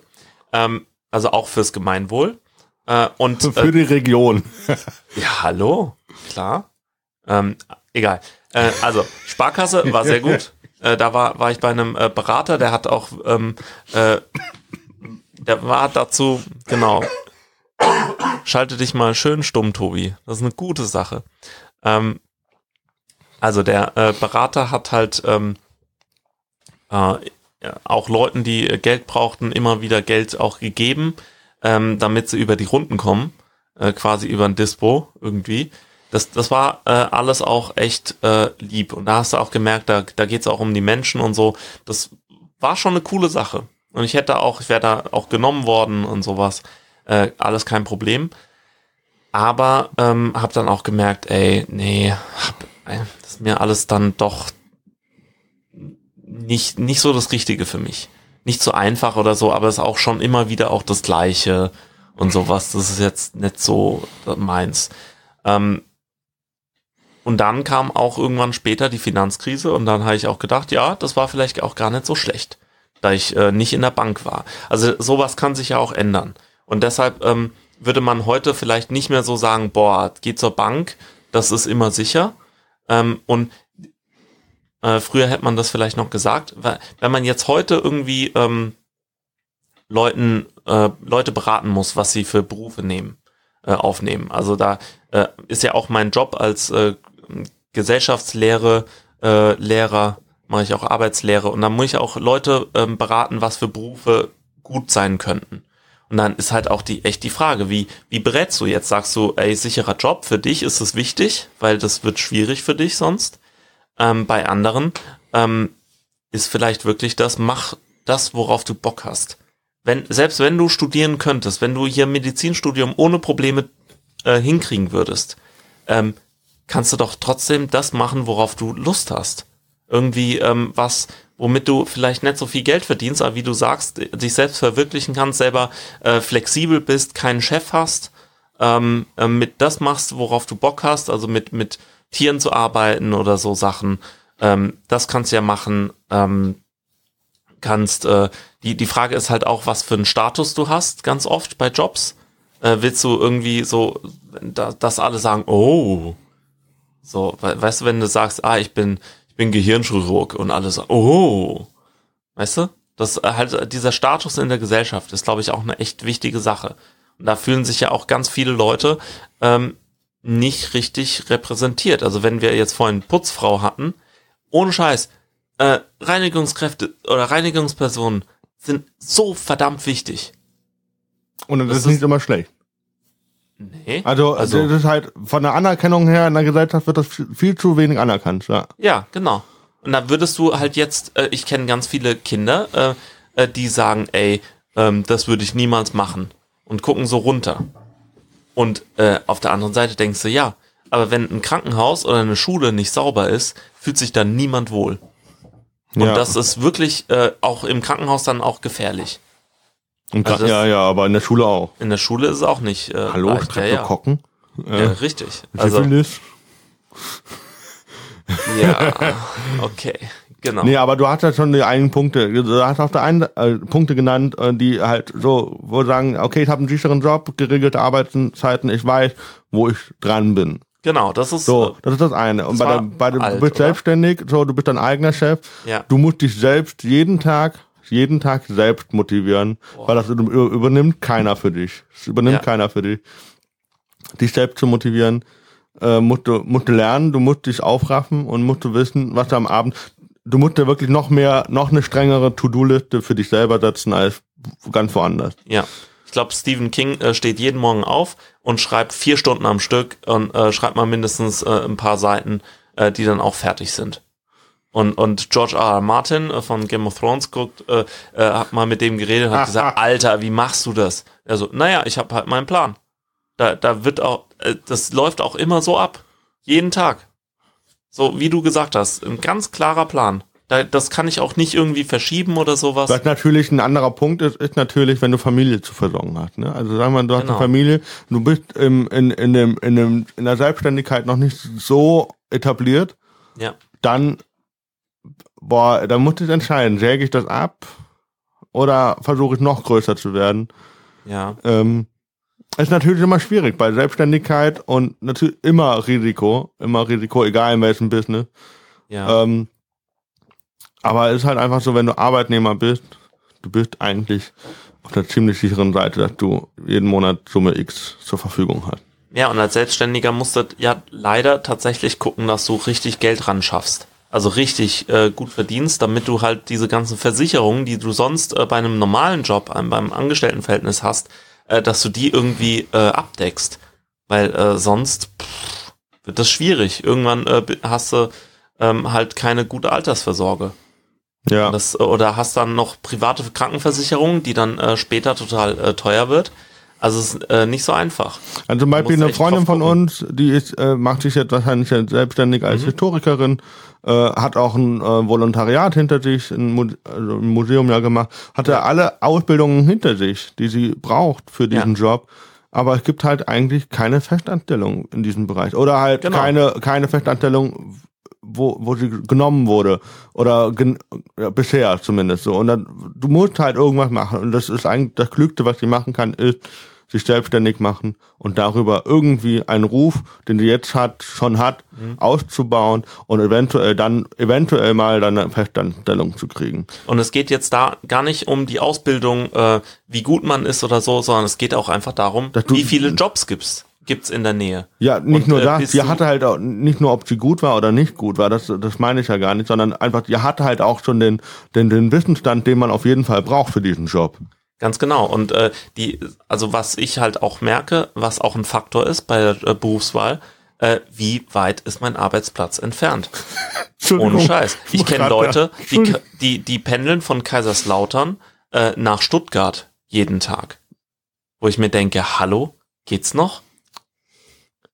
Ähm, also auch fürs Gemeinwohl. Äh, und Für äh, die Region. ja, hallo, klar. Ähm, egal. Äh, also Sparkasse war sehr gut. Äh, da war war ich bei einem äh, Berater, der hat auch ähm, äh, der war dazu genau. Schalte dich mal schön stumm, Tobi. Das ist eine gute Sache. Ähm, also der Berater hat halt ähm, äh, auch Leuten, die äh, Geld brauchten, immer wieder Geld auch gegeben, ähm, damit sie über die Runden kommen, äh, quasi über ein Dispo irgendwie. Das, das war äh, alles auch echt äh, lieb. Und da hast du auch gemerkt, da, da geht's auch um die Menschen und so. Das war schon eine coole Sache. Und ich hätte auch, ich wäre da auch genommen worden und sowas. Äh, alles kein Problem. Aber ähm, habe dann auch gemerkt, ey, nee, hab, ey, das ist mir alles dann doch nicht, nicht so das Richtige für mich. Nicht so einfach oder so, aber es ist auch schon immer wieder auch das Gleiche und sowas. Das ist jetzt nicht so meins. Ähm, und dann kam auch irgendwann später die Finanzkrise und dann habe ich auch gedacht, ja, das war vielleicht auch gar nicht so schlecht, da ich äh, nicht in der Bank war. Also sowas kann sich ja auch ändern. Und deshalb ähm, würde man heute vielleicht nicht mehr so sagen, boah, geh zur Bank, das ist immer sicher. Ähm, und äh, früher hätte man das vielleicht noch gesagt, weil wenn man jetzt heute irgendwie ähm, Leuten äh, Leute beraten muss, was sie für Berufe nehmen, äh, aufnehmen. Also da äh, ist ja auch mein Job als äh, Gesellschaftslehre, äh, Lehrer, mache ich auch Arbeitslehre und dann muss ich auch Leute ähm, beraten, was für Berufe gut sein könnten. Und dann ist halt auch die echt die Frage, wie wie berätst du jetzt? Sagst du, ey, sicherer Job für dich ist es wichtig, weil das wird schwierig für dich sonst. Ähm, bei anderen ähm, ist vielleicht wirklich das, mach das, worauf du Bock hast. Wenn, selbst wenn du studieren könntest, wenn du hier Medizinstudium ohne Probleme äh, hinkriegen würdest, ähm, kannst du doch trotzdem das machen, worauf du Lust hast. Irgendwie ähm, was, womit du vielleicht nicht so viel Geld verdienst, aber wie du sagst, dich selbst verwirklichen kannst, selber äh, flexibel bist, keinen Chef hast, ähm, äh, mit das machst, worauf du Bock hast, also mit, mit Tieren zu arbeiten oder so Sachen. Ähm, das kannst du ja machen. Ähm, kannst, äh, die, die Frage ist halt auch, was für einen Status du hast, ganz oft bei Jobs. Äh, willst du irgendwie so, da, dass alle sagen, oh, so, we weißt du, wenn du sagst, ah, ich bin, ich bin Gehirnchirurg und alle sagen, oh, weißt du? Das äh, halt, dieser Status in der Gesellschaft ist, glaube ich, auch eine echt wichtige Sache. Und da fühlen sich ja auch ganz viele Leute ähm, nicht richtig repräsentiert. Also wenn wir jetzt vorhin Putzfrau hatten, ohne Scheiß, äh, Reinigungskräfte oder Reinigungspersonen sind so verdammt wichtig. Und das, Das ist nicht immer schlecht. Nee. Also, Also- das ist halt von der Anerkennung her in der Gesellschaft wird das viel, viel zu wenig anerkannt. Ja. Ja, genau. Und da würdest du halt jetzt, äh, ich kenne ganz viele Kinder, äh, äh, die sagen, ey, ähm, das würde ich niemals machen und gucken so runter. Und äh, auf der anderen Seite denkst du, ja, aber wenn ein Krankenhaus oder eine Schule nicht sauber ist, fühlt sich da niemand wohl. Und ja. das ist wirklich äh, auch im Krankenhaus dann auch gefährlich. Und also das- ja, ja, aber in der Schule auch. In der Schule ist es auch nicht. Äh, Hallo, leicht. ja, ja. Streptokokken? ja, Ja. richtig. Also, Syphilis? ja, okay, genau. Nee, aber du hast ja schon die einen Punkte. Du hast auch die einen äh, Punkte genannt, äh, die halt so, wo sagen, okay, ich habe einen sicheren Job, geregelte Arbeitszeiten, ich weiß, wo ich dran bin. Genau, das ist So, äh, das ist das eine. Und Das bei der, bei der, alt, du bist oder? selbstständig, so, du bist dein eigener Chef. Ja. Du musst dich selbst jeden Tag jeden Tag selbst motivieren, Boah. weil das über- übernimmt keiner für dich. Das übernimmt Ja. keiner für dich. Dich selbst zu motivieren, äh, musst du, musst du lernen, du musst dich aufraffen und musst du wissen, was du am Abend, du musst dir wirklich noch mehr, noch eine strengere To-Do-Liste für dich selber setzen als ganz woanders. Ja. Ich glaube, Stephen King äh, steht jeden Morgen auf und schreibt vier Stunden am Stück und äh, schreibt mal mindestens äh, ein paar Seiten, äh, die dann auch fertig sind. Und, und George R. R. Martin äh, von Game of Thrones guckt, äh, hat mal mit dem geredet und hat gesagt, Alter, wie machst du das? Er so, naja, ich habe halt meinen Plan. Da, da wird auch, das läuft auch immer so ab. Jeden Tag. So, wie du gesagt hast, ein ganz klarer Plan. Da, das kann ich auch nicht irgendwie verschieben oder sowas. Was natürlich ein anderer Punkt ist, ist natürlich, wenn du Familie zu versorgen hast. Ne? Also sagen wir, du hast Genau. eine Familie, du bist im, in, in, dem, in, dem, in der Selbstständigkeit noch nicht so etabliert, Ja. dann, boah, dann musst du dich entscheiden, säge ich das ab oder versuche ich noch größer zu werden. Ja. Ähm, ist natürlich immer schwierig bei Selbstständigkeit und natürlich immer Risiko, immer Risiko, egal in welchem Business. Ja. Ähm, aber es ist halt einfach so, wenn du Arbeitnehmer bist, du bist eigentlich auf der ziemlich sicheren Seite, dass du jeden Monat Summe X zur Verfügung hast. Ja, und als Selbstständiger musst du ja leider tatsächlich gucken, dass du richtig Geld ran schaffst. Also richtig äh, gut verdienst, damit du halt diese ganzen Versicherungen, die du sonst äh, bei einem normalen Job, ähm, beim Angestelltenverhältnis hast, äh, dass du die irgendwie äh, abdeckst. Weil äh, sonst pff, wird das schwierig. Irgendwann äh, hast du ähm, halt keine gute Altersversorge. Ja, Das, äh, oder hast dann noch private Krankenversicherungen, die dann äh, später total äh, teuer wird. Also es ist äh, nicht so einfach. also zum Beispiel eine Freundin von uns, die ist, äh, macht sich jetzt wahrscheinlich selbstständig Mhm. als Historikerin, äh, hat auch ein äh, Volontariat hinter sich, ein, Mu also ein Museum ja gemacht, hatte alle Ausbildungen hinter sich, die sie braucht für diesen Job. Aber es gibt halt eigentlich keine Festanstellung in diesem Bereich. Oder halt Genau. keine, keine Festanstellung, wo, wo sie genommen wurde. Oder gen ja, bisher zumindest so. Und dann, du musst halt irgendwas machen. Und das ist eigentlich das Klügste, was sie machen kann, ist sich selbstständig machen und darüber irgendwie einen Ruf, den sie jetzt hat, schon hat, auszubauen und eventuell dann, eventuell mal dann eine Festanstellung zu kriegen. Und es geht jetzt da gar nicht um die Ausbildung, äh, wie gut man ist oder so, sondern es geht auch einfach darum, du- wie viele Jobs gibt's gibt's in der Nähe. Ja, nicht Und, nur äh, das, sie hatte halt auch nicht nur, ob sie gut war oder nicht gut war, das, das meine ich ja gar nicht, sondern einfach, die hatte halt auch schon den, den, den Wissensstand, den man auf jeden Fall braucht für diesen Job. Ganz genau. Und äh, die, also was ich halt auch merke, was auch ein Faktor ist bei der äh, Berufswahl, äh, wie weit ist mein Arbeitsplatz entfernt? Ohne Scheiß. Ich kenne Leute, die, die, die pendeln von Kaiserslautern äh, nach Stuttgart jeden Tag. Wo ich mir denke, hallo, geht's noch?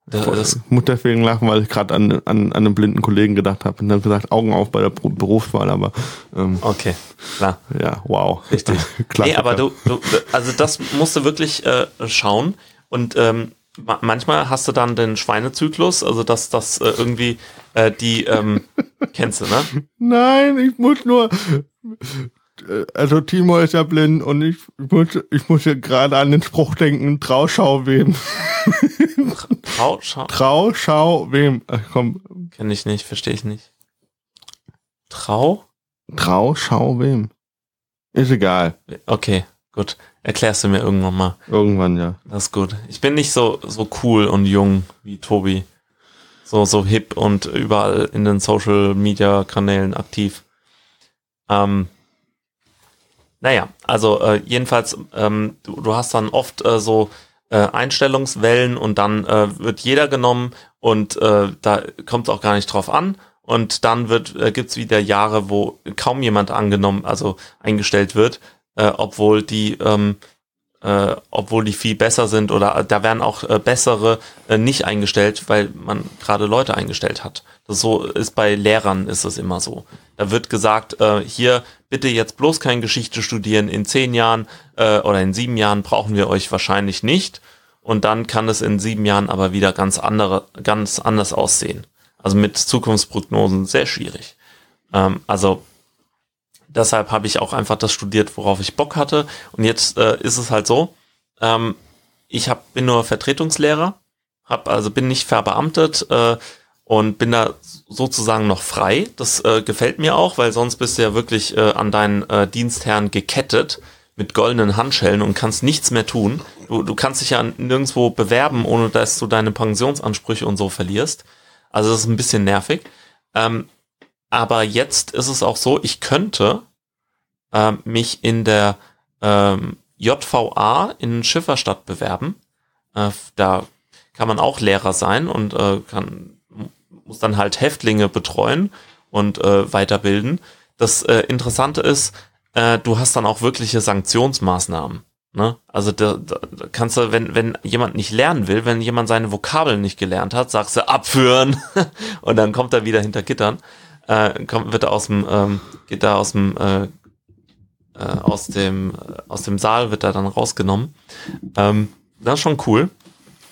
Das, Ich muss deswegen lachen, weil ich gerade an, an, an einen blinden Kollegen gedacht habe und dann gesagt, Augen auf bei der Berufswahl, aber ähm, okay, klar. ja, wow. Richtig. Klassiker. Nee, aber du, du, also das musst du wirklich äh, schauen. Und ähm, ma manchmal hast du dann den Schweinezyklus, also dass das äh, irgendwie äh, die, ähm, kennst du, ne? Nein, ich muss nur. Äh, Also Timo ist ja blind und ich, ich muss, ich muss ja gerade an den Spruch denken, Trauschau wem. Trau, schau, Trauschau wem. Ach, komm, kenn ich nicht, verstehe ich nicht. Trau? Trauschau wem. Ist egal. Okay, gut. Erklärst du mir irgendwann mal. Irgendwann ja. Das ist gut. Ich bin nicht so, so cool und jung wie Tobi. So, so hip und überall in den Social Media Kanälen aktiv. Ähm, naja, also äh, jedenfalls, ähm, du, du hast dann oft äh, so äh, Einstellungswellen und dann äh, wird jeder genommen und äh, da kommt es auch gar nicht drauf an. Und dann wird äh, gibt's wieder Jahre, wo kaum jemand angenommen, also eingestellt wird, äh, obwohl die ähm, äh, obwohl die viel besser sind oder äh, da werden auch äh, bessere äh, nicht eingestellt, weil man gerade Leute eingestellt hat. Das so ist bei Lehrern ist es immer so. Da wird gesagt, äh, hier bitte jetzt bloß kein Geschichte studieren. In zehn Jahren äh, oder in sieben Jahren brauchen wir euch wahrscheinlich nicht. Und dann kann es in sieben Jahren aber wieder ganz andere, ganz anders aussehen. Also mit Zukunftsprognosen sehr schwierig. Ähm, also deshalb habe ich auch einfach das studiert, worauf ich Bock hatte. Und jetzt äh, ist es halt so, ähm, ich hab, bin nur Vertretungslehrer, hab, also bin nicht verbeamtet äh, und bin da sozusagen noch frei. Das äh, gefällt mir auch, weil sonst bist du ja wirklich äh, an deinen äh, Dienstherrn gekettet mit goldenen Handschellen und kannst nichts mehr tun. Du, du kannst dich ja nirgendwo bewerben, ohne dass du deine Pensionsansprüche und so verlierst. Also das ist ein bisschen nervig. Ähm, aber jetzt ist es auch so, ich könnte äh, mich in der ähm, JVA in Schifferstadt bewerben. Äh, da kann man auch Lehrer sein und äh, kann muss dann halt Häftlinge betreuen und äh, weiterbilden. Das äh, Interessante ist, äh, du hast dann auch wirkliche Sanktionsmaßnahmen. Ne? Also da, da kannst du, wenn, wenn jemand nicht lernen will, wenn jemand seine Vokabeln nicht gelernt hat, sagst du abführen und dann kommt er wieder hinter Gittern. Äh, kommt, wird aus dem, ähm, geht da aus dem, äh, äh, aus dem, äh, aus dem Saal wird er dann rausgenommen. Ähm, das ist schon cool.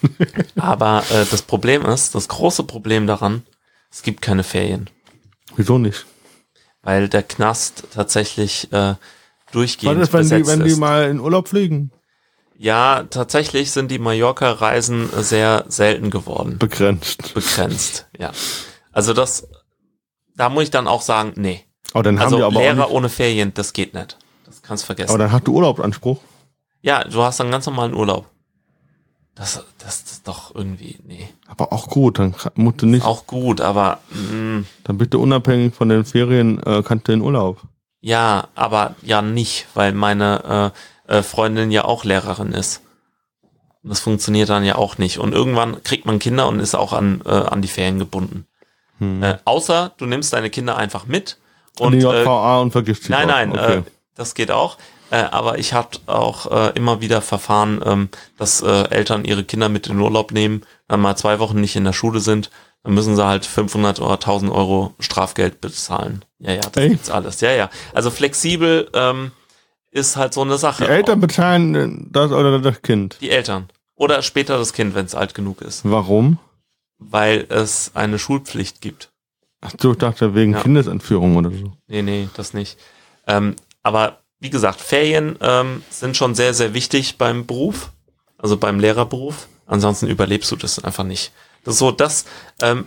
Aber äh, das Problem ist, das große Problem daran, es gibt keine Ferien. Wieso nicht? Weil der Knast tatsächlich äh, durchgehend Was ist, wenn die, wenn die mal in Urlaub fliegen? Ja, tatsächlich sind die Mallorca-Reisen sehr selten geworden. Begrenzt. Begrenzt, ja. Also das, da muss ich dann auch sagen, nee. Aber dann haben also die aber Lehrer ohne Ferien, das geht nicht. Das kannst du vergessen. aber dann hast du Urlaubsanspruch. ja, du hast einen ganz normalen Urlaub. Das, das ist doch irgendwie, nee. Aber auch gut, dann musst du nicht, Auch gut, aber mh, dann bitte unabhängig von den Ferien äh, kannst du in Urlaub. ja, aber ja nicht, weil meine äh, äh, Freundin ja auch Lehrerin ist. Und das funktioniert dann ja auch nicht. Und irgendwann kriegt man Kinder und ist auch an, äh, an die Ferien gebunden. Hm. Äh, außer du nimmst deine Kinder einfach mit Und die äh, JVA und vergisst sie Nein, nein, Okay. äh, das geht auch. Äh, aber ich hatte auch äh, immer wieder Verfahren, ähm, dass äh, Eltern ihre Kinder mit in den Urlaub nehmen, dann mal zwei Wochen nicht in der Schule sind, dann müssen sie halt 500 oder 1000 Euro Strafgeld bezahlen. Ja, ja, das Echt? gibt's alles. Ja, ja. Also flexibel ähm, ist halt so eine Sache. die Eltern bezahlen äh, das oder das Kind. Die Eltern. Oder später das Kind, wenn es alt genug ist. Warum? Weil es eine Schulpflicht gibt. Ach so, ich dachte wegen Ja. Kindesentführung oder so. Nee, nee, das nicht. Ähm, aber wie gesagt, Ferien ähm, sind schon sehr, sehr wichtig beim Beruf, also beim Lehrerberuf. Ansonsten überlebst du das einfach nicht. Das ist so das, ähm,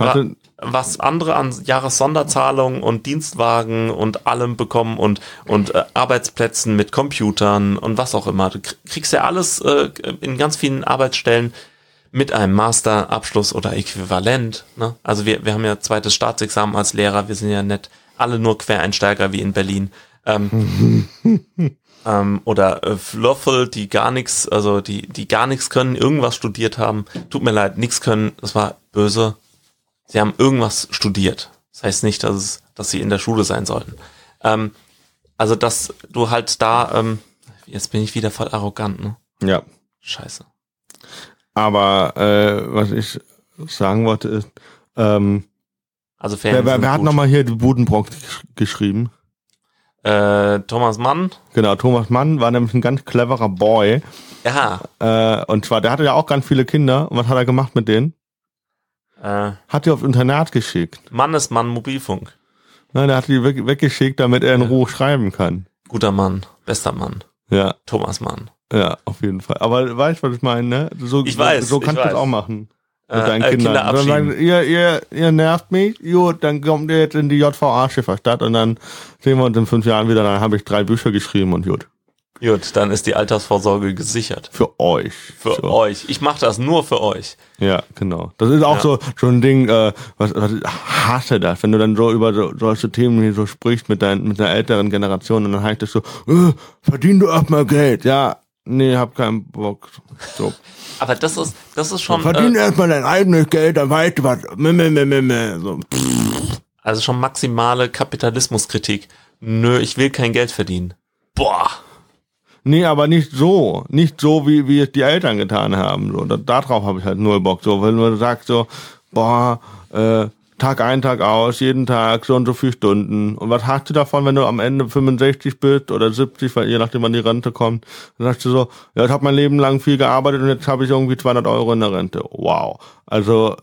was andere an Jahressonderzahlungen und Dienstwagen und allem bekommen und, und äh, Arbeitsplätzen mit Computern und was auch immer. Du krie- kriegst ja alles äh, in ganz vielen Arbeitsstellen mit einem Masterabschluss oder Äquivalent. Ne? Also wir, wir haben ja zweites Staatsexamen als Lehrer, wir sind ja nicht alle nur Quereinsteiger wie in Berlin. Ähm, ähm, oder äh, Floffel, die gar nichts, also die, die gar nichts können, irgendwas studiert haben. Tut mir leid, nichts können, das war böse. Sie haben irgendwas studiert. Das heißt nicht, dass, es, dass sie in der Schule sein sollten. Ähm, also, dass du halt da, ähm, jetzt bin ich wieder voll arrogant, ne? ja. Scheiße. Aber äh, was ich sagen wollte ist, ähm, Also wer, Ferien wer, sind wer hat nochmal hier die Budenbrock gesch- geschrieben? Äh, Thomas Mann. Genau, Thomas Mann war nämlich ein ganz cleverer Boy. Ja. Äh, und zwar, der hatte ja auch ganz viele Kinder. Und was hat er gemacht mit denen? Äh, Hat die aufs Internat geschickt. Mann ist Mann Mobilfunk. Ne, der hat die weg, weggeschickt, damit er in Ja. Ruhe schreiben kann. Guter Mann. Bester Mann. Ja, Thomas Mann. Ja, auf jeden Fall. Aber weißt du, was ich meine, ne? So, Ich weiß, so, so kannst du es weiß. auch machen. Mit Äh, deinen äh, Kindern. Kinder Dann sagen, ihr, ihr, ihr nervt mich, gut, dann kommt ihr jetzt in die JVA Schifferstadt und dann sehen wir uns in fünf Jahren wieder, dann habe ich drei Bücher geschrieben und gut. Gut, dann ist die Altersvorsorge gesichert. Für euch. Für so. euch. Ich mache das nur für euch. Ja, genau. Das ist auch Ja. so schon ein Ding, äh, was, was ich hasse das, wenn du dann so über so, solche Themen hier so sprichst mit dein, mit einer älteren Generation und dann heißt es so, äh, verdien du erstmal Geld, ja. Nee, hab keinen Bock. So. Aber das ist, das ist schon, Verdien äh, erstmal dein eigenes Geld, dann weißt du was. So. also schon maximale Kapitalismuskritik. Nö, ich will kein Geld verdienen. Boah. Nee, aber nicht so. Nicht so, wie, wie es die Eltern getan haben. So. Da, darauf habe ich halt null Bock. So, wenn du sagst so, boah, äh, Tag ein, Tag aus, jeden Tag so und so viele Stunden. Und was hast du davon, wenn du am Ende 65 bist oder 70, weil je nachdem wann die Rente kommt, dann sagst du so, ja, ich habe mein Leben lang viel gearbeitet und jetzt habe ich irgendwie 200 Euro in der Rente. Wow. Also,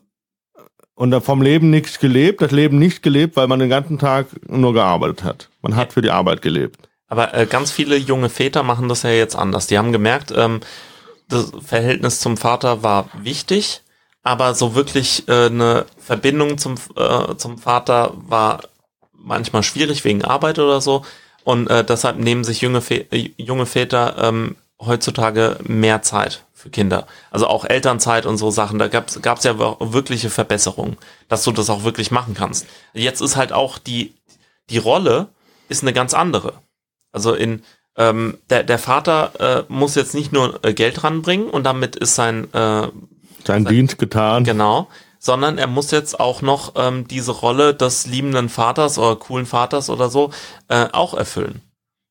und vom Leben nichts gelebt, das Leben nicht gelebt, weil man den ganzen Tag nur gearbeitet hat. Man hat für die Arbeit gelebt. Aber äh, ganz viele junge Väter machen das ja jetzt anders. Die haben gemerkt, ähm, das Verhältnis zum Vater war wichtig, aber so wirklich äh, eine Verbindung zum, äh, zum Vater war manchmal schwierig wegen Arbeit oder so. Und äh, deshalb nehmen sich junge, Vä äh, junge Väter ähm, heutzutage mehr Zeit für Kinder. Also auch Elternzeit und so Sachen. Da gab es ja wirkliche Verbesserungen, dass du das auch wirklich machen kannst. Jetzt ist halt auch die, die Rolle ist eine ganz andere. Also in ähm, der, der Vater äh, muss jetzt nicht nur äh, Geld ranbringen und damit ist sein, äh, sein, sein Dienst getan. Genau sondern er muss jetzt auch noch ähm, diese Rolle des liebenden Vaters oder coolen Vaters oder so äh, auch erfüllen.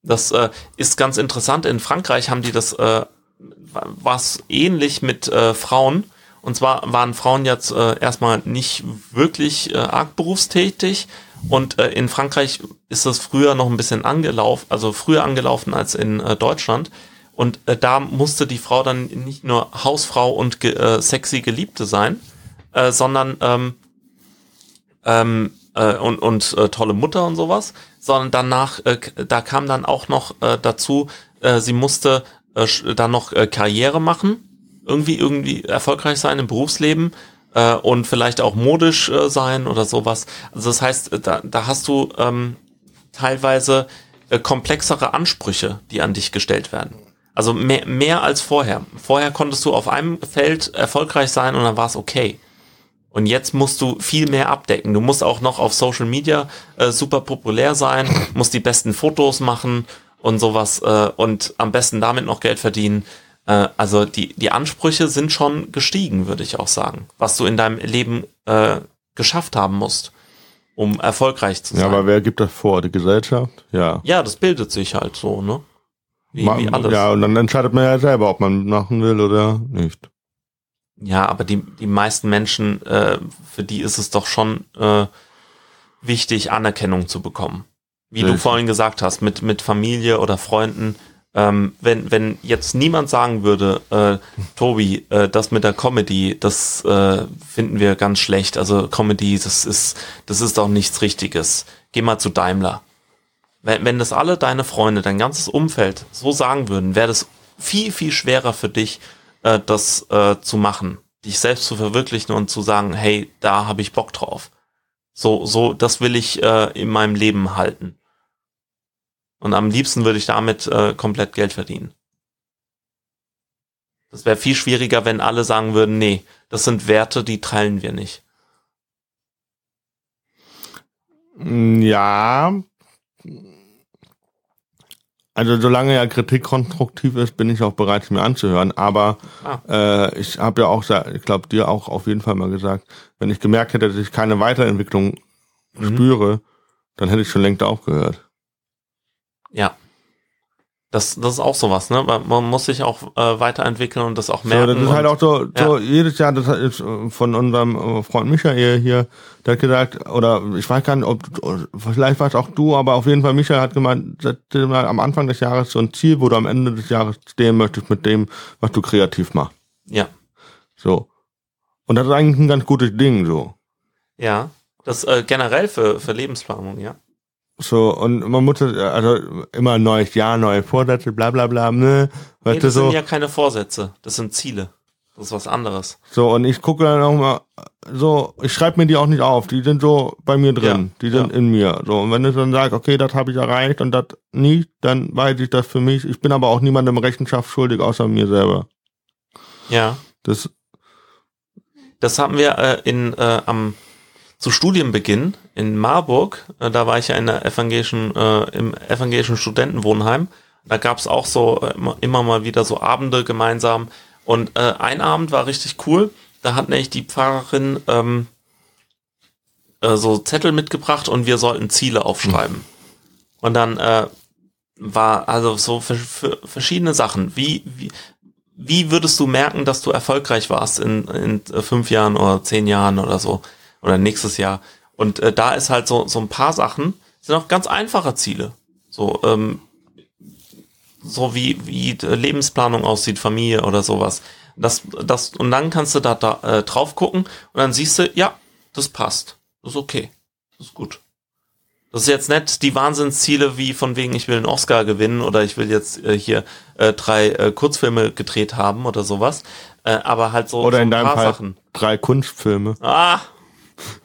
Das äh, ist ganz interessant. In Frankreich haben die das äh, was ähnlich mit äh, Frauen. Und zwar waren Frauen jetzt äh, erstmal nicht wirklich äh, arg berufstätig. Und äh, in Frankreich ist das früher noch ein bisschen angelaufen, also früher angelaufen als in äh, Deutschland. Und äh, da musste die Frau dann nicht nur Hausfrau und ge äh, sexy Geliebte sein, äh, sondern ähm, ähm, äh, und, und äh, tolle Mutter und sowas, sondern danach, äh, da kam dann auch noch äh, dazu, äh, sie musste äh, dann noch äh, Karriere machen, irgendwie irgendwie erfolgreich sein im Berufsleben äh, und vielleicht auch modisch äh, sein oder sowas. Also das heißt, äh, da, da hast du ähm, teilweise äh, komplexere Ansprüche, die an dich gestellt werden. Also mehr, mehr als vorher. Vorher konntest du auf einem Feld erfolgreich sein und dann war es okay. Und jetzt musst du viel mehr abdecken. Du musst auch noch auf Social Media äh, super populär sein, musst die besten Fotos machen und sowas äh, und am besten damit noch Geld verdienen. Äh, also die, die Ansprüche sind schon gestiegen, würde ich auch sagen, was du in deinem Leben äh, geschafft haben musst, um erfolgreich zu sein. Ja, aber wer gibt das vor? Die Gesellschaft? Ja. Ja, das bildet sich halt so, ne? Wie, wie alles. Ja, und dann entscheidet man ja selber, ob man machen will oder nicht. Ja, aber die, die meisten Menschen, äh, für die ist es doch schon äh, wichtig, Anerkennung zu bekommen. Wie Richtig. du vorhin gesagt hast, mit, mit Familie oder Freunden. Ähm, wenn, wenn jetzt niemand sagen würde, äh, Tobi, äh, das mit der Comedy, das äh, finden wir ganz schlecht. Also Comedy, das ist, das ist doch nichts Richtiges. Geh mal zu Daimler. Wenn, wenn das alle deine Freunde, dein ganzes Umfeld so sagen würden, wäre das viel, viel schwerer für dich, äh, das äh, zu machen, dich selbst zu verwirklichen und zu sagen, hey, da habe ich Bock drauf. So, so, das will ich äh, in meinem Leben halten. Und am liebsten würde ich damit äh, komplett Geld verdienen. Das wäre viel schwieriger, wenn alle sagen würden, nee, das sind Werte, die teilen wir nicht. Ja, also solange ja Kritik konstruktiv ist, bin ich auch bereit, mir anzuhören. Aber ah. äh, ich habe ja auch, ich glaube dir auch auf jeden Fall mal gesagt, wenn ich gemerkt hätte, dass ich keine Weiterentwicklung mhm. spüre, dann hätte ich schon längst aufgehört. Ja. Das, das ist auch sowas, ne? Man muss sich auch äh, weiterentwickeln und das auch merken. So, das ist halt auch so, so ja. jedes Jahr, das ist äh, von unserem äh, Freund Michael hier, der hat gesagt, oder ich weiß gar nicht, ob vielleicht war es auch du, aber auf jeden Fall Michael hat gemeint, setze mal am Anfang des Jahres so ein Ziel, wo du am Ende des Jahres stehen möchtest mit dem, was du kreativ machst. Ja. So. Und das ist eigentlich ein ganz gutes Ding, so. Ja. Das äh, generell für, für Lebensplanung, ja. So, und man muss, also immer neues Jahr, neue Vorsätze, bla bla bla, ne? Weißt nee, das so. sind ja keine Vorsätze, das sind Ziele. Das ist was anderes. So, und ich gucke dann auch mal, so, ich schreibe mir die auch nicht auf, die sind so bei mir drin, ja, die sind ja. in mir. So, und wenn ich dann sage, okay, das habe ich erreicht und das nicht, dann weiß ich das für mich. Ich bin aber auch niemandem Rechenschaft schuldig, außer mir selber. Ja. Das, das haben wir äh, in, äh, am zu Studienbeginn in Marburg, äh, da war ich ja in der evangelischen, äh, im evangelischen Studentenwohnheim. Da gab es auch so äh, immer, immer, mal wieder so Abende gemeinsam. Und äh, ein Abend war richtig cool. Da hat nämlich die Pfarrerin ähm, äh, so Zettel mitgebracht und wir sollten Ziele aufschreiben. Mhm. Und dann äh, war also so für, für verschiedene Sachen. Wie, wie, wie würdest du merken, dass du erfolgreich warst in, in fünf Jahren oder zehn Jahren oder so? Oder nächstes Jahr. Und äh, da ist halt so, so ein paar Sachen, sind auch ganz einfache Ziele. So, ähm, so wie, wie Lebensplanung aussieht, Familie oder sowas. Das, das, und dann kannst du da, da äh, drauf gucken und dann siehst du, ja, das passt. Das ist okay. Das ist gut. Das ist jetzt nicht die Wahnsinnsziele wie von wegen, ich will einen Oscar gewinnen oder ich will jetzt äh, hier äh, drei äh, Kurzfilme gedreht haben oder sowas. Äh, aber halt so, Oder so in ein deinem paar Fall Sachen. drei Kunstfilme. Ah,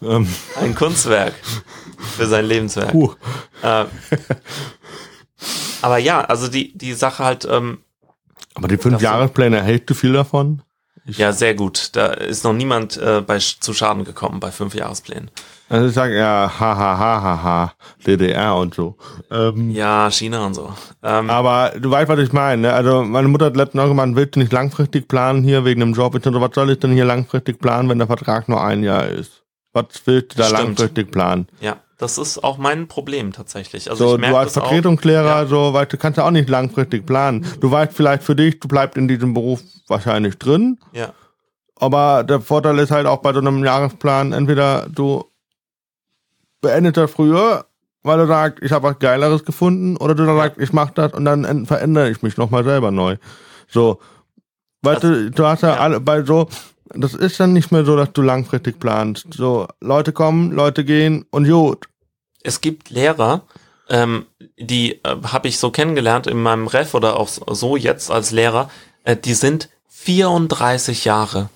Ähm, ein Kunstwerk für sein Lebenswerk. puh. Äh, aber ja, also die, die Sache halt, ähm, Aber die fünf Jahrespläne, hältst du viel davon? ja, sehr gut. Da ist noch niemand äh, bei, zu Schaden gekommen bei fünf Jahresplänen. Also ich sage ja, ha, ha, ha, ha, ha, DDR und so. Ähm, Ja, China und so. Ähm, Aber du weißt, was ich meine. Ne? Also meine Mutter hat letztens auch gemeint, willst du nicht langfristig planen hier wegen dem Job? Ich so, was soll ich denn hier langfristig planen, wenn der Vertrag nur ein Jahr ist? Was willst du da Stimmt. langfristig planen? ja, das ist auch mein Problem tatsächlich. Also So, ich du als. Vertretungslehrer, Ja. so, weißt du, kannst ja auch nicht langfristig planen. Du weißt vielleicht für dich, du bleibst in diesem Beruf wahrscheinlich drin, Ja, aber der Vorteil ist halt auch bei so einem Jahresplan, entweder du beendest das früher, weil du sagst, ich habe was Geileres gefunden, oder du sagst, ich mach das und dann verändere ich mich nochmal selber neu. So, weißt du, du hast ja, ja. alle bei so, das ist dann nicht mehr so, dass du langfristig planst. So, Leute kommen, Leute gehen und gut. es gibt Lehrer, ähm, die äh, habe ich so kennengelernt in meinem Ref oder auch so jetzt als Lehrer, äh, die sind 34 Jahre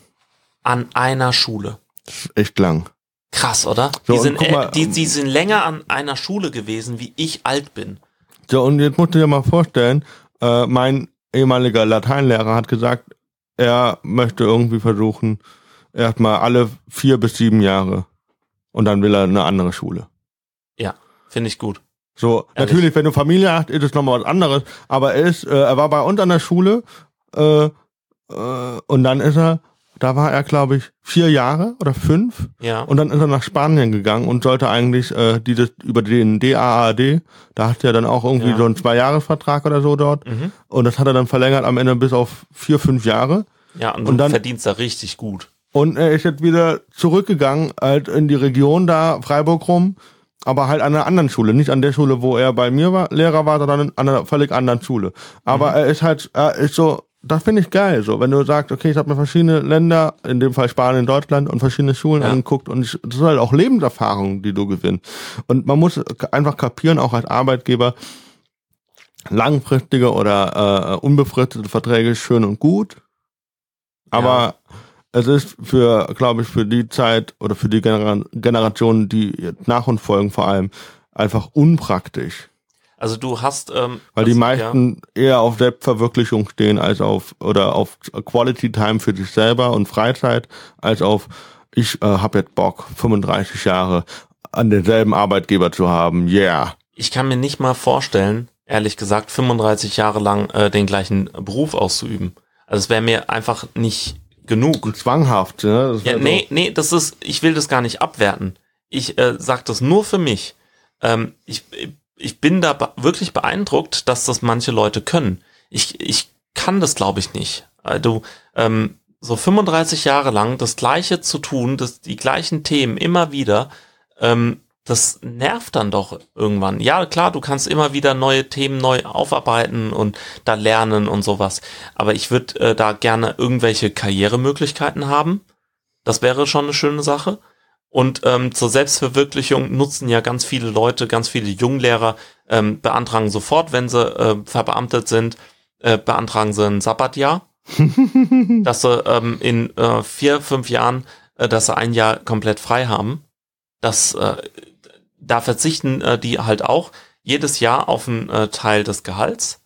an einer Schule. Echt lang. Krass, oder? So, die, sind, äh, mal, die, die sind länger an einer Schule gewesen, wie ich alt bin. So, und jetzt musst du dir mal vorstellen, äh, mein ehemaliger Lateinlehrer hat gesagt, er möchte irgendwie versuchen, erstmal alle vier bis sieben Jahre. Und dann will er eine andere Schule. Ja, finde ich gut. So, Ehrlich? natürlich, wenn du Familie hast, ist es nochmal was anderes. Aber er ist, äh, er war bei uns an der Schule, äh, äh, und dann ist er, da war er, glaube ich, vier Jahre oder fünf. Ja, Und dann ist er nach Spanien gegangen und sollte eigentlich äh, dieses über den DAAD, da hat er dann auch irgendwie Ja. so einen Zweijahresvertrag oder so dort. mhm. Und das hat er dann verlängert am Ende bis auf vier, fünf Jahre. ja und, Und dann- verdienst da richtig gut. Und er ist jetzt wieder zurückgegangen, halt in die Region da, Freiburg rum, aber halt an einer anderen Schule. Nicht an der Schule, wo er bei mir war, Lehrer war, sondern an einer völlig anderen Schule. Aber Mhm. er ist halt, er ist so, das finde ich geil, so, wenn du sagst, okay, ich habe mir verschiedene Länder, in dem Fall Spanien, Deutschland und verschiedene Schulen Ja. angeguckt und ich, das ist halt auch Lebenserfahrung, die du gewinnst. Und man muss einfach kapieren, auch als Arbeitgeber, langfristige oder äh, unbefristete Verträge ist schön und gut. Aber es ist für, glaube ich, für die Zeit oder für die Genera Generationen, die nach uns folgen, vor allem einfach unpraktisch. Also du hast, ähm, Weil die also, meisten eher auf Selbstverwirklichung stehen als auf oder auf Quality Time für sich selber und Freizeit, als auf ich äh, habe jetzt Bock, 35 Jahre an denselben Arbeitgeber zu haben. Yeah. ich kann mir nicht mal vorstellen, ehrlich gesagt, 35 Jahre lang äh, den gleichen Beruf auszuüben. Also es wäre mir einfach nicht genug. Zwanghaft, ne? Ja, nee, nee, das ist, ich will das gar nicht abwerten. Ich äh, sag das nur für mich. Ähm, ich, ich bin da wirklich beeindruckt, dass das manche Leute können. Ich, ich kann das, glaube ich, nicht. Also, ähm, so 35 Jahre lang das Gleiche zu tun, das, die gleichen Themen immer wieder, ähm, das nervt dann doch irgendwann. Ja, klar, du kannst immer wieder neue Themen neu aufarbeiten und da lernen und sowas. Aber ich würde äh, da gerne irgendwelche Karrieremöglichkeiten haben. Das wäre schon eine schöne Sache. Und ähm, zur Selbstverwirklichung nutzen ja ganz viele Leute, ganz viele Junglehrer, ähm, beantragen sofort, wenn sie äh, verbeamtet sind, äh, beantragen sie ein Sabbatjahr, dass sie ähm, in äh, vier, fünf Jahren, äh, dass sie ein Jahr komplett frei haben. Das, äh, da verzichten äh, die halt auch jedes Jahr auf einen äh, Teil des Gehalts.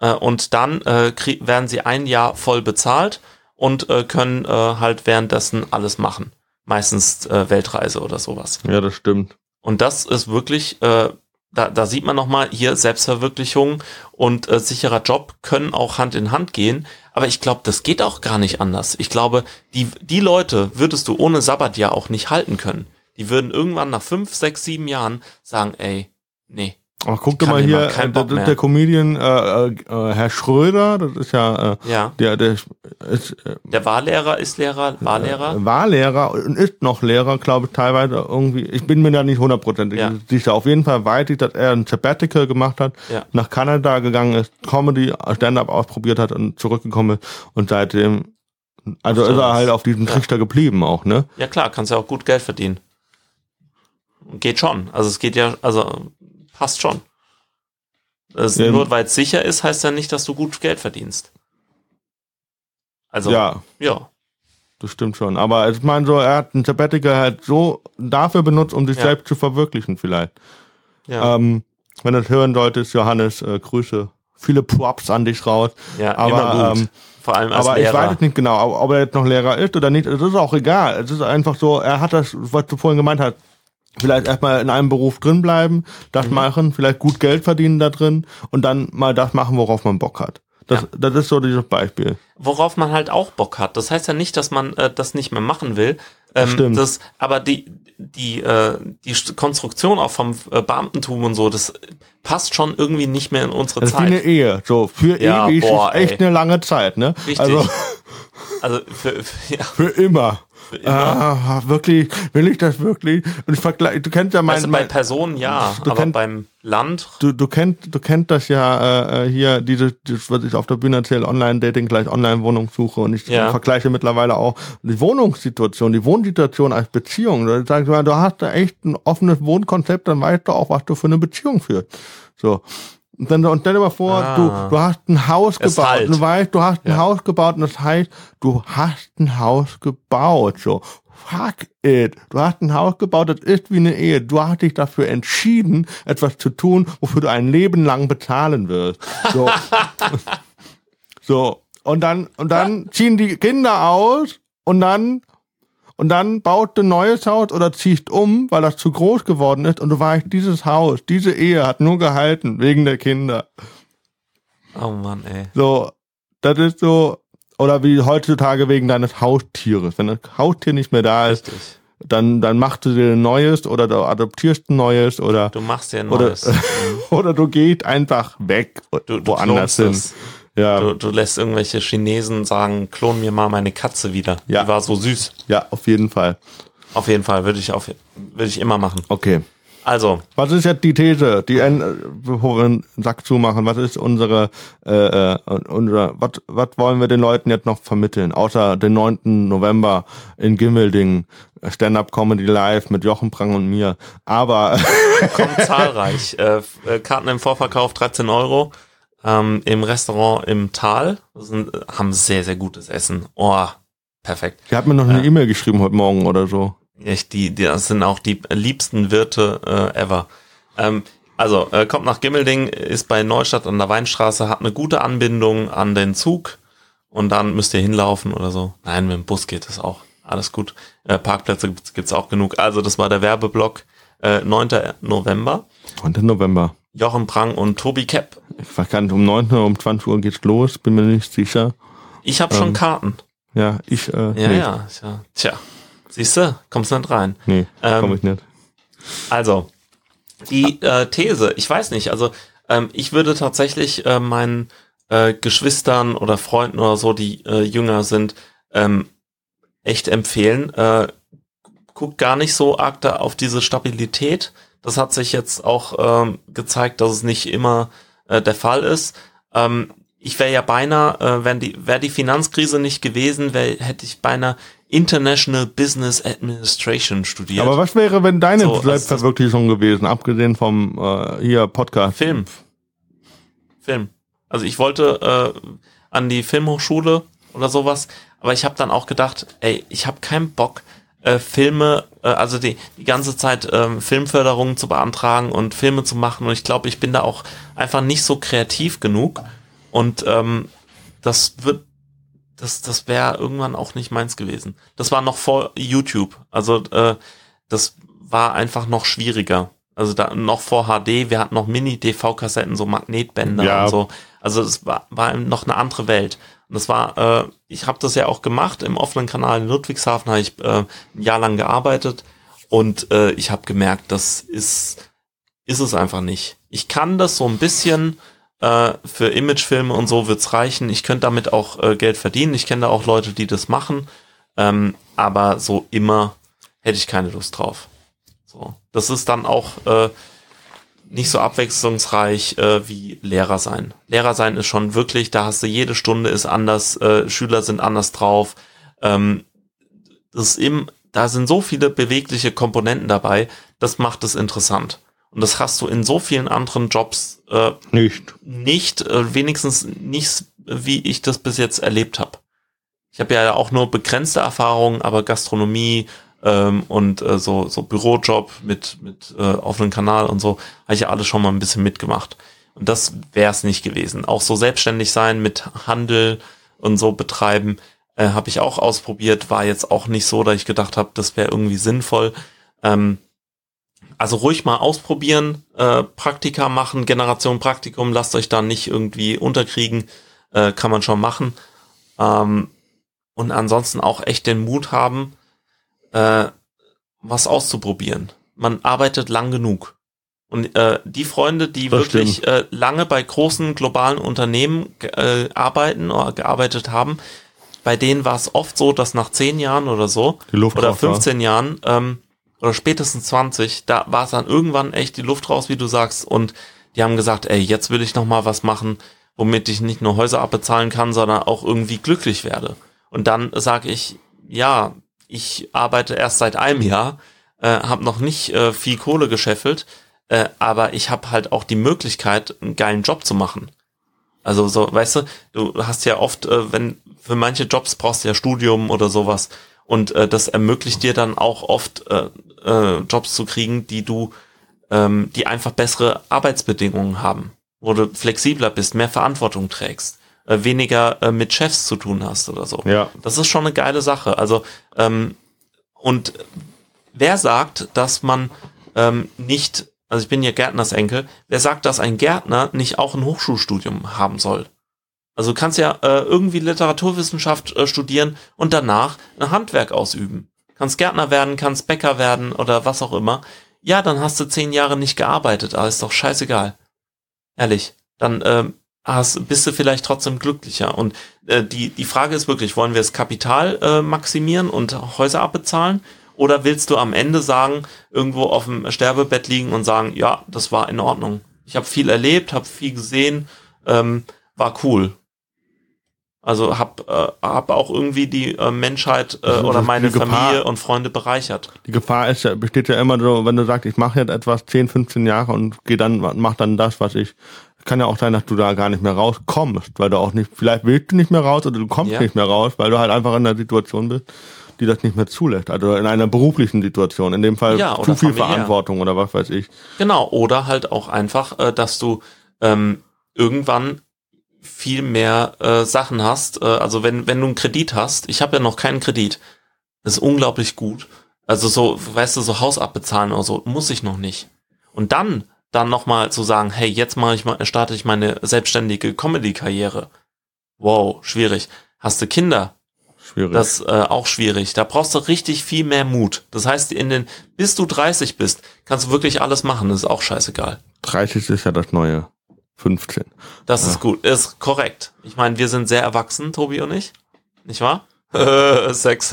Äh, und dann äh, werden sie ein Jahr voll bezahlt und äh, können äh, halt währenddessen alles machen. Meistens äh, Weltreise oder sowas. Ja, das stimmt. Und das ist wirklich, äh, da, da sieht man nochmal hier Selbstverwirklichung und äh, sicherer Job können auch Hand in Hand gehen. Aber ich glaube, das geht auch gar nicht anders. Ich glaube, die, die Leute würdest du ohne Sabbatjahr auch nicht halten können. Die würden irgendwann nach fünf, sechs, sieben Jahren sagen, ey, nee. Aber guck kann mal hier, äh, mehr. der Comedian äh, äh, äh, Herr Schröder, das ist ja äh, Ja, der, der ist, äh, der Wahllehrer ist Lehrer, Wahllehrer. war Lehrer und ist noch Lehrer, glaube ich, teilweise irgendwie. Ich bin mir da nicht hundertprozentig Ja. sicher. Auf jeden Fall weiß ich, dass er ein Sabbatical gemacht hat, Ja. nach Kanada gegangen ist, Comedy, Stand-up ausprobiert hat und zurückgekommen ist und seitdem, also Macht ist er halt auf diesem Ja. Trichter geblieben auch, ne? Ja klar, kannst ja auch gut Geld verdienen. Geht schon. Also es geht ja, also passt schon. Das Ja. Nur weil es sicher ist, heißt ja nicht, dass du gut Geld verdienst. Also, Ja, ja. das stimmt schon. Aber ich meine so, er hat ein Sabbatical halt so dafür benutzt, um sich Ja. selbst zu verwirklichen vielleicht. Ja, Ähm, wenn du das hören solltest, Johannes, äh, Grüße. Viele Props an dich raus. ja aber, immer gut. ähm, Vor allem als Aber ich Lehrer. weiß jetzt nicht genau, ob, ob er jetzt noch Lehrer ist oder nicht. Es ist auch egal. Es ist einfach so, er hat das, was du vorhin gemeint hast, vielleicht erstmal in einem Beruf drin bleiben, das Mhm. machen, vielleicht gut Geld verdienen da drin und dann mal das machen, worauf man Bock hat. Das, Ja. das ist so dieses Beispiel. worauf man halt auch Bock hat. Das heißt ja nicht, dass man äh, das nicht mehr machen will. Ähm, Stimmt. Das, aber die, die, äh, die St- Konstruktion auch vom äh, Beamtentum und so, das passt schon irgendwie nicht mehr in unsere Das ist wie eine Zeit. Ehe. So, für Ja, ewig boah, ist echt ey. eine lange Zeit, ne? Richtig. Also Also für, für, ja, für immer. Für immer. Ah, wirklich, will ich das wirklich? Und ich vergleiche, du kennst ja mein, also bei Personen ja, Du aber kennt- beim Land, du, du kennt, du kennt das ja äh, hier, diese, das, was ich auf der Bühne erzähle, Online-Dating gleich Online-Wohnungssuche und ich Ja. vergleiche mittlerweile auch die Wohnungssituation, die Wohnsituation als Beziehung. Da sagst du, du hast da echt ein offenes Wohnkonzept, dann weißt du auch, was du für eine Beziehung führst. So. Und dann, und stell dir mal vor, Ah. du, du hast ein Haus Es gebaut. halt. Du weißt, du hast ein Ja. Haus gebaut und das heißt, du hast ein Haus gebaut. So. Fuck it. Du hast ein Haus gebaut, das ist wie eine Ehe. Du hast dich dafür entschieden, etwas zu tun, wofür du ein Leben lang bezahlen wirst. So. so. Und dann, und dann ziehen die Kinder aus und dann, und dann baut du ein neues Haus oder ziehst um, weil das zu groß geworden ist und du weißt, dieses Haus, diese Ehe hat nur gehalten wegen der Kinder. oh Mann, ey. So, das ist so, oder wie heutzutage wegen deines Haustieres. Wenn das Haustier nicht mehr da ist, Richtig. dann, dann machst du dir ein neues oder du adoptierst ein neues oder, Du machst dir ein Oder- neues. Mhm. oder du gehst einfach weg Du, du woanders hin. es. Ja, Du, du lässt irgendwelche Chinesen sagen, klon mir mal meine Katze wieder. Ja. Die war so süß. ja, auf jeden Fall. Auf jeden Fall, würde ich, auf, würde ich immer machen. Okay. Also, Was ist jetzt die These, die, einen Sack zumachen, was ist unsere, äh, äh, unser, was, was wollen wir den Leuten jetzt noch vermitteln, außer den 9. November in Gimmelding, Stand-Up-Comedy Live mit Jochen Prang und mir, aber, kommt zahlreich. Äh, äh, Karten im Vorverkauf 13 Euro. Ähm, Im Restaurant im Tal sind, äh, haben sehr, sehr gutes Essen. Oh, perfekt. ihr habt mir noch eine Ja. E-Mail geschrieben heute Morgen oder so. Echt, die, die, das sind auch die liebsten Wirte äh, ever. Ähm, also, äh, kommt nach Gimmelding, ist bei Neustadt an der Weinstraße, hat eine gute Anbindung an den Zug und dann müsst ihr hinlaufen oder so. Nein, mit dem Bus geht es auch. Alles gut. Äh, Parkplätze gibt's, gibt's auch genug. Also, das war der Werbeblock. Äh, 9. November. 9. November. Jochen Prang und Tobi Kepp. Ich weiß gar nicht, um 9. Uhr, um 20 Uhr geht's los, bin mir nicht sicher. Ich habe schon Ähm, Karten. Ja, ich, äh, Ja, nee, ja, ja. Tja, siehst du, kommst nicht rein. nee, Ähm, komm ich nicht. Also, die äh, These, ich weiß nicht, also ähm, ich würde tatsächlich äh, meinen äh, Geschwistern oder Freunden oder so, die äh, jünger sind, ähm, echt empfehlen. Äh, guckt gar nicht so arg da auf diese Stabilität. Das hat sich jetzt auch ähm, gezeigt, dass es nicht immer äh, der Fall ist. Ähm, ich wäre ja beinahe, äh, wenn die, wäre die Finanzkrise nicht gewesen, wär, hätte ich beinahe International Business Administration studiert. Aber was wäre, wenn deine So, Selbstverwirklichung gewesen, abgesehen vom äh, hier Podcast? Film. Film. Also ich wollte äh, an die Filmhochschule oder sowas, aber ich habe dann auch gedacht, ey, ich habe keinen Bock, äh, Filme, äh, also die, die ganze Zeit ähm, Filmförderungen zu beantragen und Filme zu machen. Und ich glaube, ich bin da auch einfach nicht so kreativ genug. Und ähm, das wird, das, das wäre irgendwann auch nicht meins gewesen. Das war noch vor YouTube. Also äh, das war einfach noch schwieriger. Also da noch vor HD, wir hatten noch Mini-DV-Kassetten, so Magnetbänder Ja. und so. Also es war, war noch eine andere Welt. Und das war, äh, ich habe das ja auch gemacht im offenen Kanal in Ludwigshafen, habe ich äh, ein Jahr lang gearbeitet und äh, ich habe gemerkt, das ist, ist es einfach nicht. Ich kann das so ein bisschen äh, für Imagefilme und so wird's reichen. Ich könnte damit auch äh, Geld verdienen. Ich kenne da auch Leute, die das machen. Ähm, aber so immer hätte ich keine Lust drauf. So, das ist dann auch äh, nicht so abwechslungsreich äh, wie Lehrer sein. Lehrer sein ist schon wirklich, da hast du jede Stunde ist anders, äh, Schüler sind anders drauf. Ähm, das ist im, da sind so viele bewegliche Komponenten dabei, das macht es interessant. Und das hast du in so vielen anderen Jobs äh, Nicht. nicht, äh, wenigstens nicht, wie ich das bis jetzt erlebt habe. Ich habe ja auch nur begrenzte Erfahrungen, aber Gastronomie ähm, und äh, so, so Bürojob mit, mit äh, offenen Kanal und so, habe ich ja alles schon mal ein bisschen mitgemacht. Und das wäre es nicht gewesen. Auch so selbstständig sein mit Handel und so betreiben, äh, habe ich auch ausprobiert, war jetzt auch nicht so, dass ich gedacht habe, das wäre irgendwie sinnvoll. Ähm, also ruhig mal ausprobieren, äh, Praktika machen, Generation Praktikum, lasst euch da nicht irgendwie unterkriegen, äh, kann man schon machen. Ähm, und ansonsten auch echt den Mut haben, äh, was auszuprobieren. Man arbeitet lang genug. Und äh, die Freunde, die Das wirklich äh, lange bei großen globalen Unternehmen äh, arbeiten oder gearbeitet haben, bei denen war es oft so, dass nach zehn Jahren oder so oder raus war. 15 Jahren ähm, oder spätestens 20, da war es dann irgendwann echt die Luft raus, wie du sagst. Und die haben gesagt, ey, jetzt will ich noch mal was machen, womit ich nicht nur Häuser abbezahlen kann, sondern auch irgendwie glücklich werde. Und dann sage ich, ja, ich arbeite erst seit einem Jahr, äh, habe noch nicht äh, viel Kohle gescheffelt, äh, aber ich habe halt auch die Möglichkeit, einen geilen Job zu machen. Also so, weißt du, du hast ja oft, äh, wenn für manche Jobs brauchst du ja Studium oder sowas und äh, das ermöglicht dir dann auch oft äh, äh, Jobs zu kriegen, die du, ähm, die einfach bessere Arbeitsbedingungen haben, wo du flexibler bist, mehr Verantwortung trägst, äh, weniger äh, mit Chefs zu tun hast oder so. Ja. Das ist schon eine geile Sache. Also ähm, und wer sagt, dass man ähm, nicht, also ich bin ja Gärtnersenkel, wer sagt, dass ein Gärtner nicht auch ein Hochschulstudium haben soll? Also du kannst ja äh, irgendwie Literaturwissenschaft äh, studieren und danach ein Handwerk ausüben. Kannst Gärtner werden, kannst Bäcker werden oder was auch immer. Ja, dann hast du zehn Jahre nicht gearbeitet, aber ist doch scheißegal. Ehrlich. Dann ähm, hast, bist du vielleicht trotzdem glücklicher. Und äh, die, die Frage ist wirklich, wollen wir das Kapital äh, maximieren und Häuser abbezahlen? Oder willst du am Ende sagen, irgendwo auf dem Sterbebett liegen und sagen, ja, das war in Ordnung. Ich habe viel erlebt, habe viel gesehen, ähm, war cool. Also hab, äh, hab auch irgendwie die äh, Menschheit äh, Also, oder meine Gefahr- Familie und Freunde bereichert. Die Gefahr ist ja, besteht ja immer so, wenn du sagst, ich mache jetzt etwas 10, 15 Jahre und gehe dann, mach dann das, was ich. Kann ja auch sein, dass du da gar nicht mehr rauskommst, weil du auch nicht, vielleicht willst du nicht mehr raus oder du kommst Ja. nicht mehr raus, weil du halt einfach in einer Situation bist, die das nicht mehr zulässt. Also in einer beruflichen Situation, in dem Fall Ja, zu viel familiär. Verantwortung oder was weiß ich. Genau, oder halt auch einfach, äh, dass du ähm, irgendwann viel mehr äh, Sachen hast. Äh, also wenn, wenn du einen Kredit hast, ich habe ja noch keinen Kredit, das ist unglaublich gut. Also so, weißt du, so Haus abbezahlen oder so, muss ich noch nicht. Und dann, dann nochmal zu sagen, hey, jetzt mache ich mal, starte ich meine selbstständige Comedy-Karriere. Wow, schwierig. Hast du Kinder? Schwierig. Das äh, auch schwierig. Da brauchst du richtig viel mehr Mut. Das heißt, in den, bis du 30 bist, kannst du wirklich alles machen. Das ist auch scheißegal. 30 ist ja das neue 15. Das ist gut, ist korrekt. Ich meine, wir sind sehr erwachsen, Tobi und ich. Nicht wahr? Sex.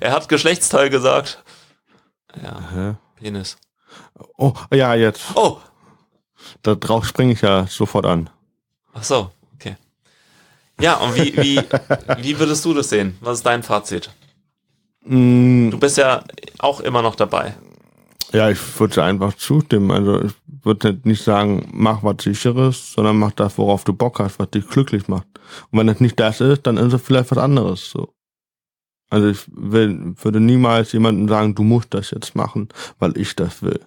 er hat Geschlechtsteil gesagt. Ja, Hä? Penis. Oh, ja, jetzt. Oh, Da drauf springe ich ja sofort an. ach so, okay. Ja, und wie, wie, wie würdest du das sehen? Was ist dein Fazit? Mm, Du bist ja auch immer noch dabei. Ja, ich würde einfach zustimmen. Also ich würde nicht sagen, mach was sicheres, sondern mach das, worauf du Bock hast, was dich glücklich macht. Und wenn es nicht das ist, dann ist es vielleicht was anderes. So. Also ich will, würde niemals jemandem sagen, du musst das jetzt machen, weil ich das will.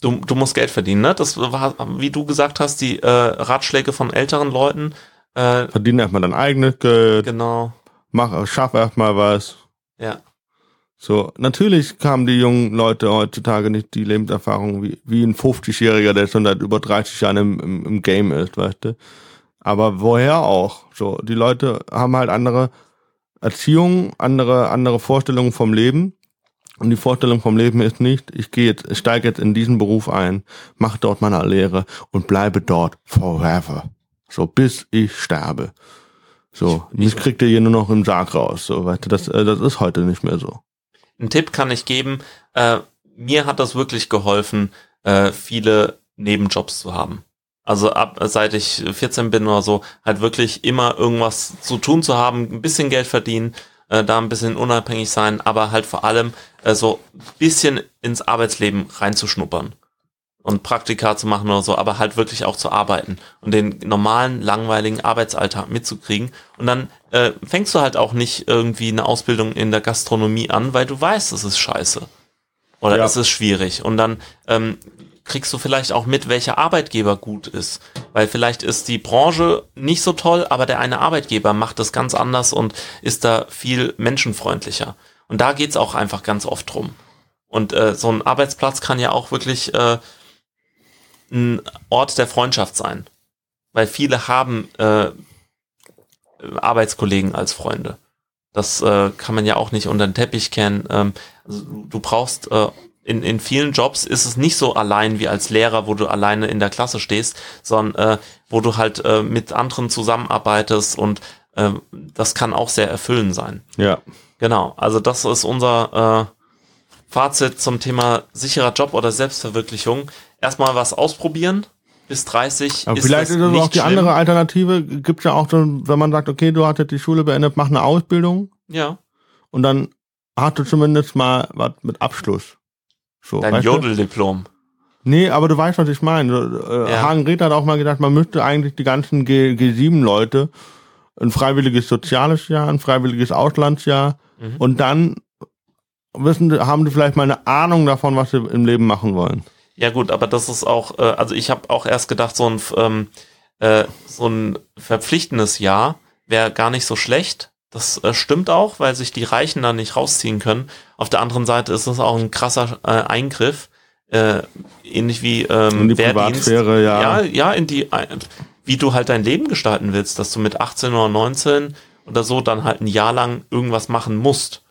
Du, du musst Geld verdienen, ne? Das war, wie du gesagt hast, die äh, Ratschläge von älteren Leuten. Äh, Verdien erstmal dein eigenes Geld, genau. mach, schaff erstmal was. Ja. So, natürlich haben die jungen Leute heutzutage nicht die Lebenserfahrung wie, wie ein 50-Jähriger, der schon seit über 30 Jahren im, im, im Game ist, weißt du. Aber woher auch? So, die Leute haben halt andere Erziehung, andere, andere Vorstellungen vom Leben. Und die Vorstellung vom Leben ist nicht, ich gehe jetzt, ich steige jetzt in diesen Beruf ein, mache dort meine Lehre und bleibe dort forever. So, bis ich sterbe. So, Ich- mich kriegt ihr hier nur noch im Sarg raus. So, weißt du, das, äh, das ist heute nicht mehr so. Einen Tipp kann ich geben. Äh, mir hat das wirklich geholfen, äh, viele Nebenjobs zu haben. Also ab seit ich 14 bin oder so, halt wirklich immer irgendwas zu tun zu haben, ein bisschen Geld verdienen, äh, da ein bisschen unabhängig sein, aber halt vor allem äh, so ein bisschen ins Arbeitsleben reinzuschnuppern. und Praktika zu machen oder so, aber halt wirklich auch zu arbeiten und den normalen, langweiligen Arbeitsalltag mitzukriegen. Und dann äh, fängst du halt auch nicht irgendwie eine Ausbildung in der Gastronomie an, weil du weißt, es ist scheiße. Oder Ja. es ist schwierig. Und dann ähm, kriegst du vielleicht auch mit, welcher Arbeitgeber gut ist. Weil vielleicht ist die Branche nicht so toll, aber der eine Arbeitgeber macht es ganz anders und ist da viel menschenfreundlicher. Und da geht's auch einfach ganz oft drum. Und äh, so ein Arbeitsplatz kann ja auch wirklich äh, ein Ort der Freundschaft sein. Weil viele haben äh, Arbeitskollegen als Freunde. Das äh, kann man ja auch nicht unter den Teppich kennen. Ähm, also du- du brauchst äh, in, in vielen Jobs ist es nicht so allein wie als Lehrer, wo du alleine in der Klasse stehst, sondern äh, wo du halt äh, mit anderen zusammenarbeitest und äh, das kann auch sehr erfüllend sein. Ja. Genau, also das ist unser äh, Fazit zum Thema sicherer Job oder Selbstverwirklichung. Erstmal was ausprobieren. Bis 30 Aber ist vielleicht ist das nicht auch die schlimm. andere Alternative. Gibt ja auch, wenn man sagt, okay, du hast jetzt die Schule beendet, mach eine Ausbildung Ja, und dann hast du zumindest mal was mit Abschluss. So, dein? Jodeldiplom. Nee, aber du weißt, was ich meine. Äh, Ja. Hagen Red hat auch mal gedacht, man müsste eigentlich die ganzen G G7-Leute ein freiwilliges soziales Jahr, ein freiwilliges Auslandsjahr Mhm. und dann wissen, haben die vielleicht mal eine Ahnung davon, was sie im Leben machen wollen. Ja gut, aber das ist auch, äh, also ich habe auch erst gedacht, so ein ähm, äh, so ein verpflichtendes Jahr wäre gar nicht so schlecht. Das äh, stimmt auch, weil sich die Reichen da nicht rausziehen können. Auf der anderen Seite ist es auch ein krasser äh, Eingriff, äh, ähnlich wie ähm, In die Wehrdienst. Privatsphäre, ja. ja, ja, in die, äh, wie du halt dein Leben gestalten willst, dass du mit 18 oder 19 oder so dann halt ein Jahr lang irgendwas machen musst.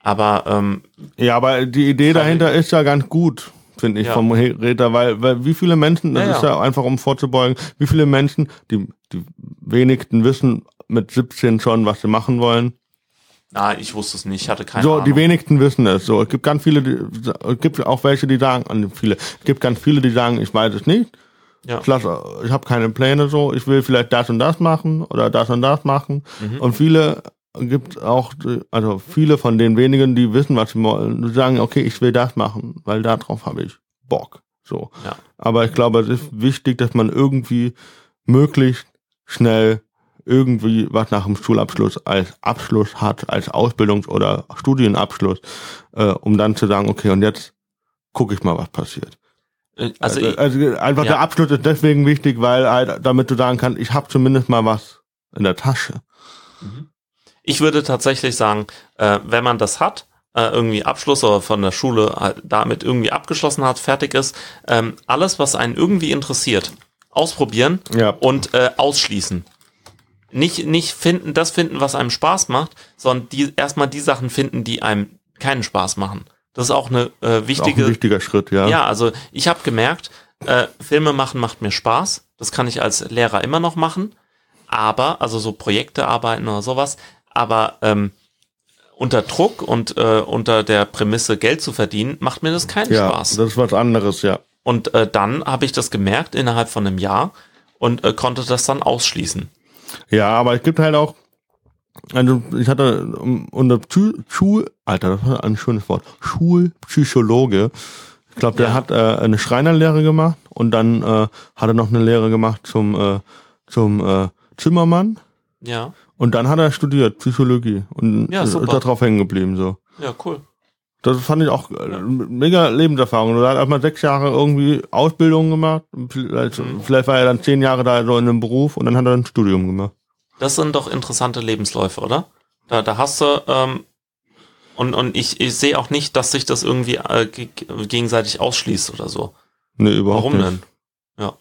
Aber ähm, Ja, aber die Idee dahinter ist ja ganz gut, finde ich, Ja. vom Redner, weil, weil wie viele Menschen, das Ja, ist ja. ja einfach um vorzubeugen, wie viele Menschen, die, die wenigsten wissen mit 17 schon, was sie machen wollen. na, ich wusste es nicht, ich hatte keine so, Ahnung. die wenigsten wissen es. So, es gibt ganz viele, die, es gibt auch welche, die sagen, viele, es gibt ganz viele, die sagen, ich weiß es nicht. Ja. Ich, lass, ich habe keine Pläne so, ich will vielleicht das und das machen oder das und das machen. Mhm. Und viele gibt auch, also viele von den wenigen, die wissen, was sie wollen, sagen, okay, ich will das machen, weil darauf habe ich Bock. So. Ja. Aber ich glaube, es ist wichtig, dass man irgendwie möglichst schnell irgendwie was nach dem Schulabschluss als Abschluss hat, als Ausbildungs- oder Studienabschluss, äh, um dann zu sagen, okay, und jetzt gucke ich mal, was passiert. Äh, Also, Also, ich, also einfach ja. der Abschluss ist deswegen wichtig, weil halt, damit du sagen kannst, ich habe zumindest mal was in der Tasche. ich würde tatsächlich sagen, äh, wenn man das hat, äh, irgendwie Abschluss oder von der Schule halt damit irgendwie abgeschlossen hat, fertig ist, ähm, alles, was einen irgendwie interessiert, ausprobieren Ja. und äh, ausschließen. Nicht, nicht finden, das finden, was einem Spaß macht, sondern die, erstmal die Sachen finden, die einem keinen Spaß machen. Das ist auch eine äh, Ist auch ein wichtige, wichtiger Schritt, ja. Ja, also ich habe gemerkt, äh, Filme machen macht mir Spaß. Das kann ich als Lehrer immer noch machen. Aber, also so Projekte arbeiten oder sowas, aber ähm, unter Druck und äh, unter der Prämisse Geld zu verdienen, macht mir das keinen ja Spaß. das ist was anderes, ja. Und äh, dann habe ich das gemerkt innerhalb von einem Jahr und äh, konnte das dann ausschließen. Ja, aber es gibt halt auch, also ich hatte um, unter Schul, Alter, das war ein schönes Wort, Schulpsychologe. Ich glaube, der Ja. hat äh, eine Schreinerlehre gemacht und dann äh, hat er noch eine Lehre gemacht zum äh, zum äh, Zimmermann Ja, und dann hat er studiert Psychologie und Ja, ist drauf hängen geblieben so. ja, cool. Das fand ich auch äh, mega Lebenserfahrung. Er hat erstmal sechs Jahre irgendwie Ausbildung gemacht. Vielleicht, Mhm. vielleicht war er dann zehn Jahre da so in einem Beruf und dann hat er ein Studium gemacht. Das sind doch interessante Lebensläufe, oder? Da, da hast du, ähm, und, und ich, ich sehe auch nicht, dass sich das irgendwie äh, ge gegenseitig ausschließt oder so. Nee, überhaupt Warum nicht. denn? Ja.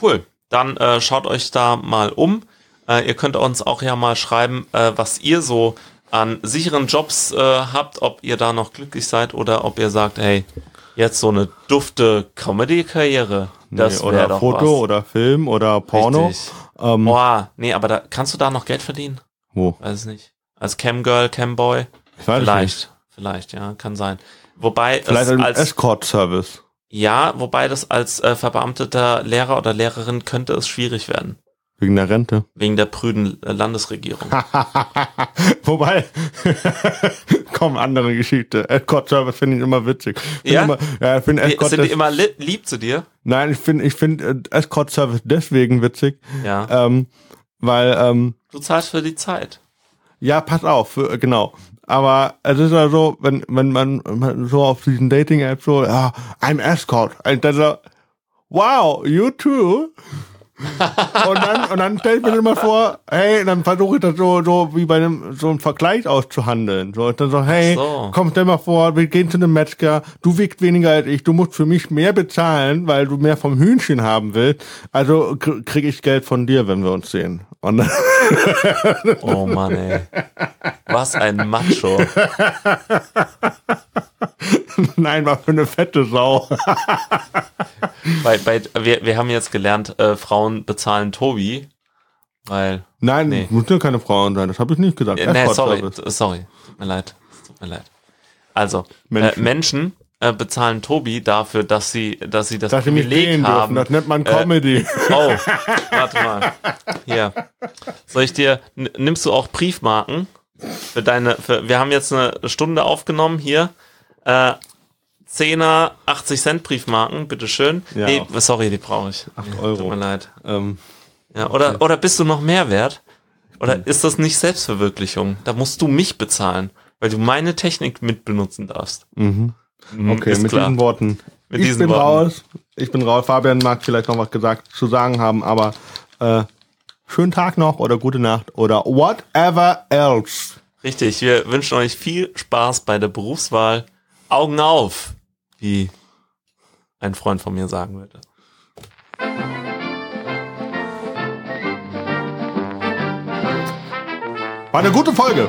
Cool. Dann äh, schaut euch da mal um. Äh, ihr könnt uns auch ja mal schreiben, äh, was ihr so an sicheren Jobs äh, habt, ob ihr da noch glücklich seid oder ob ihr sagt, hey, jetzt so eine dufte Comedy-Karriere. Das nee, oder doch Foto was. oder Film oder Porno. Richtig. Ähm, Boah, nee, aber da kannst du da noch Geld verdienen? wo? Weiß es nicht. Als Camgirl, Camboy? Ich weiß es nicht. Vielleicht. Vielleicht, ja, kann sein. Wobei Vielleicht es als Escort-Service. Ja, wobei das als äh, verbeamteter Lehrer oder Lehrerin könnte es schwierig werden. Wegen der Rente. Wegen der prüden äh, Landesregierung. Wobei, komm, andere Geschichte. Escort Service finde ich immer witzig. Find Ja? Immer, ja, Wie- Escort, Sind die immer li lieb zu dir? nein, ich finde, ich finde äh, Escort Service deswegen witzig, Ja. ähm, weil, ähm, Du zahlst für die Zeit. ja, pass auf, für, genau. Aber es ist ja so, wenn, wenn man, man so auf diesen Dating-Apps so, ja, I'm Escort. Und dann so, wow, you too. Und dann, und dann stelle ich mir immer vor, hey, dann versuche ich das so, so wie bei einem, so einem Vergleich auszuhandeln. So, und dann so, hey, so. komm, stell mal vor, wir gehen zu einem Metzger, du wiegst weniger als ich, du musst für mich mehr bezahlen, weil du mehr vom Hühnchen haben willst. Also kr- krieg ich Geld von dir, wenn wir uns sehen. Und dann, Oh Mann, ey. Was ein Macho. nein, war für eine fette Sau. Bei, bei, wir, wir haben jetzt gelernt, äh, Frauen bezahlen Tobi. Weil. Nein, Nee. muss ja keine Frauen sein, das habe ich nicht gesagt. Äh, nee, sorry. Sorry. Tut mir leid. Tut mir leid. Also, Menschen. Menschen, äh, Menschen äh, bezahlen Tobi dafür, dass sie, dass sie das Dass sie Privileg sehen haben. dürfen, das nennt man äh, Comedy. Oh, warte mal. Hier. Soll ich dir, nimmst du auch Briefmarken? Für deine, für, wir haben jetzt eine Stunde aufgenommen hier. Äh, 10er, 80 Cent Briefmarken, bitteschön. Ja. Nee, sorry, die brauche ich. Acht Tut Euro. mir leid. Ähm, Ja, oder, oder bist du noch mehr wert? Hm. Oder ist das nicht Selbstverwirklichung? Da musst du mich bezahlen, weil du meine Technik mitbenutzen darfst. mhm. Mhm, Okay, ist mit klar. diesen Worten. Mit ich diesen bin Worten. raus. Ich bin raus. Fabian mag vielleicht noch was gesagt zu sagen haben, aber äh, schönen Tag noch oder gute Nacht oder whatever else. Richtig, wir wünschen euch viel Spaß bei der Berufswahl. Augen auf, wie ein Freund von mir sagen würde. War eine gute Folge.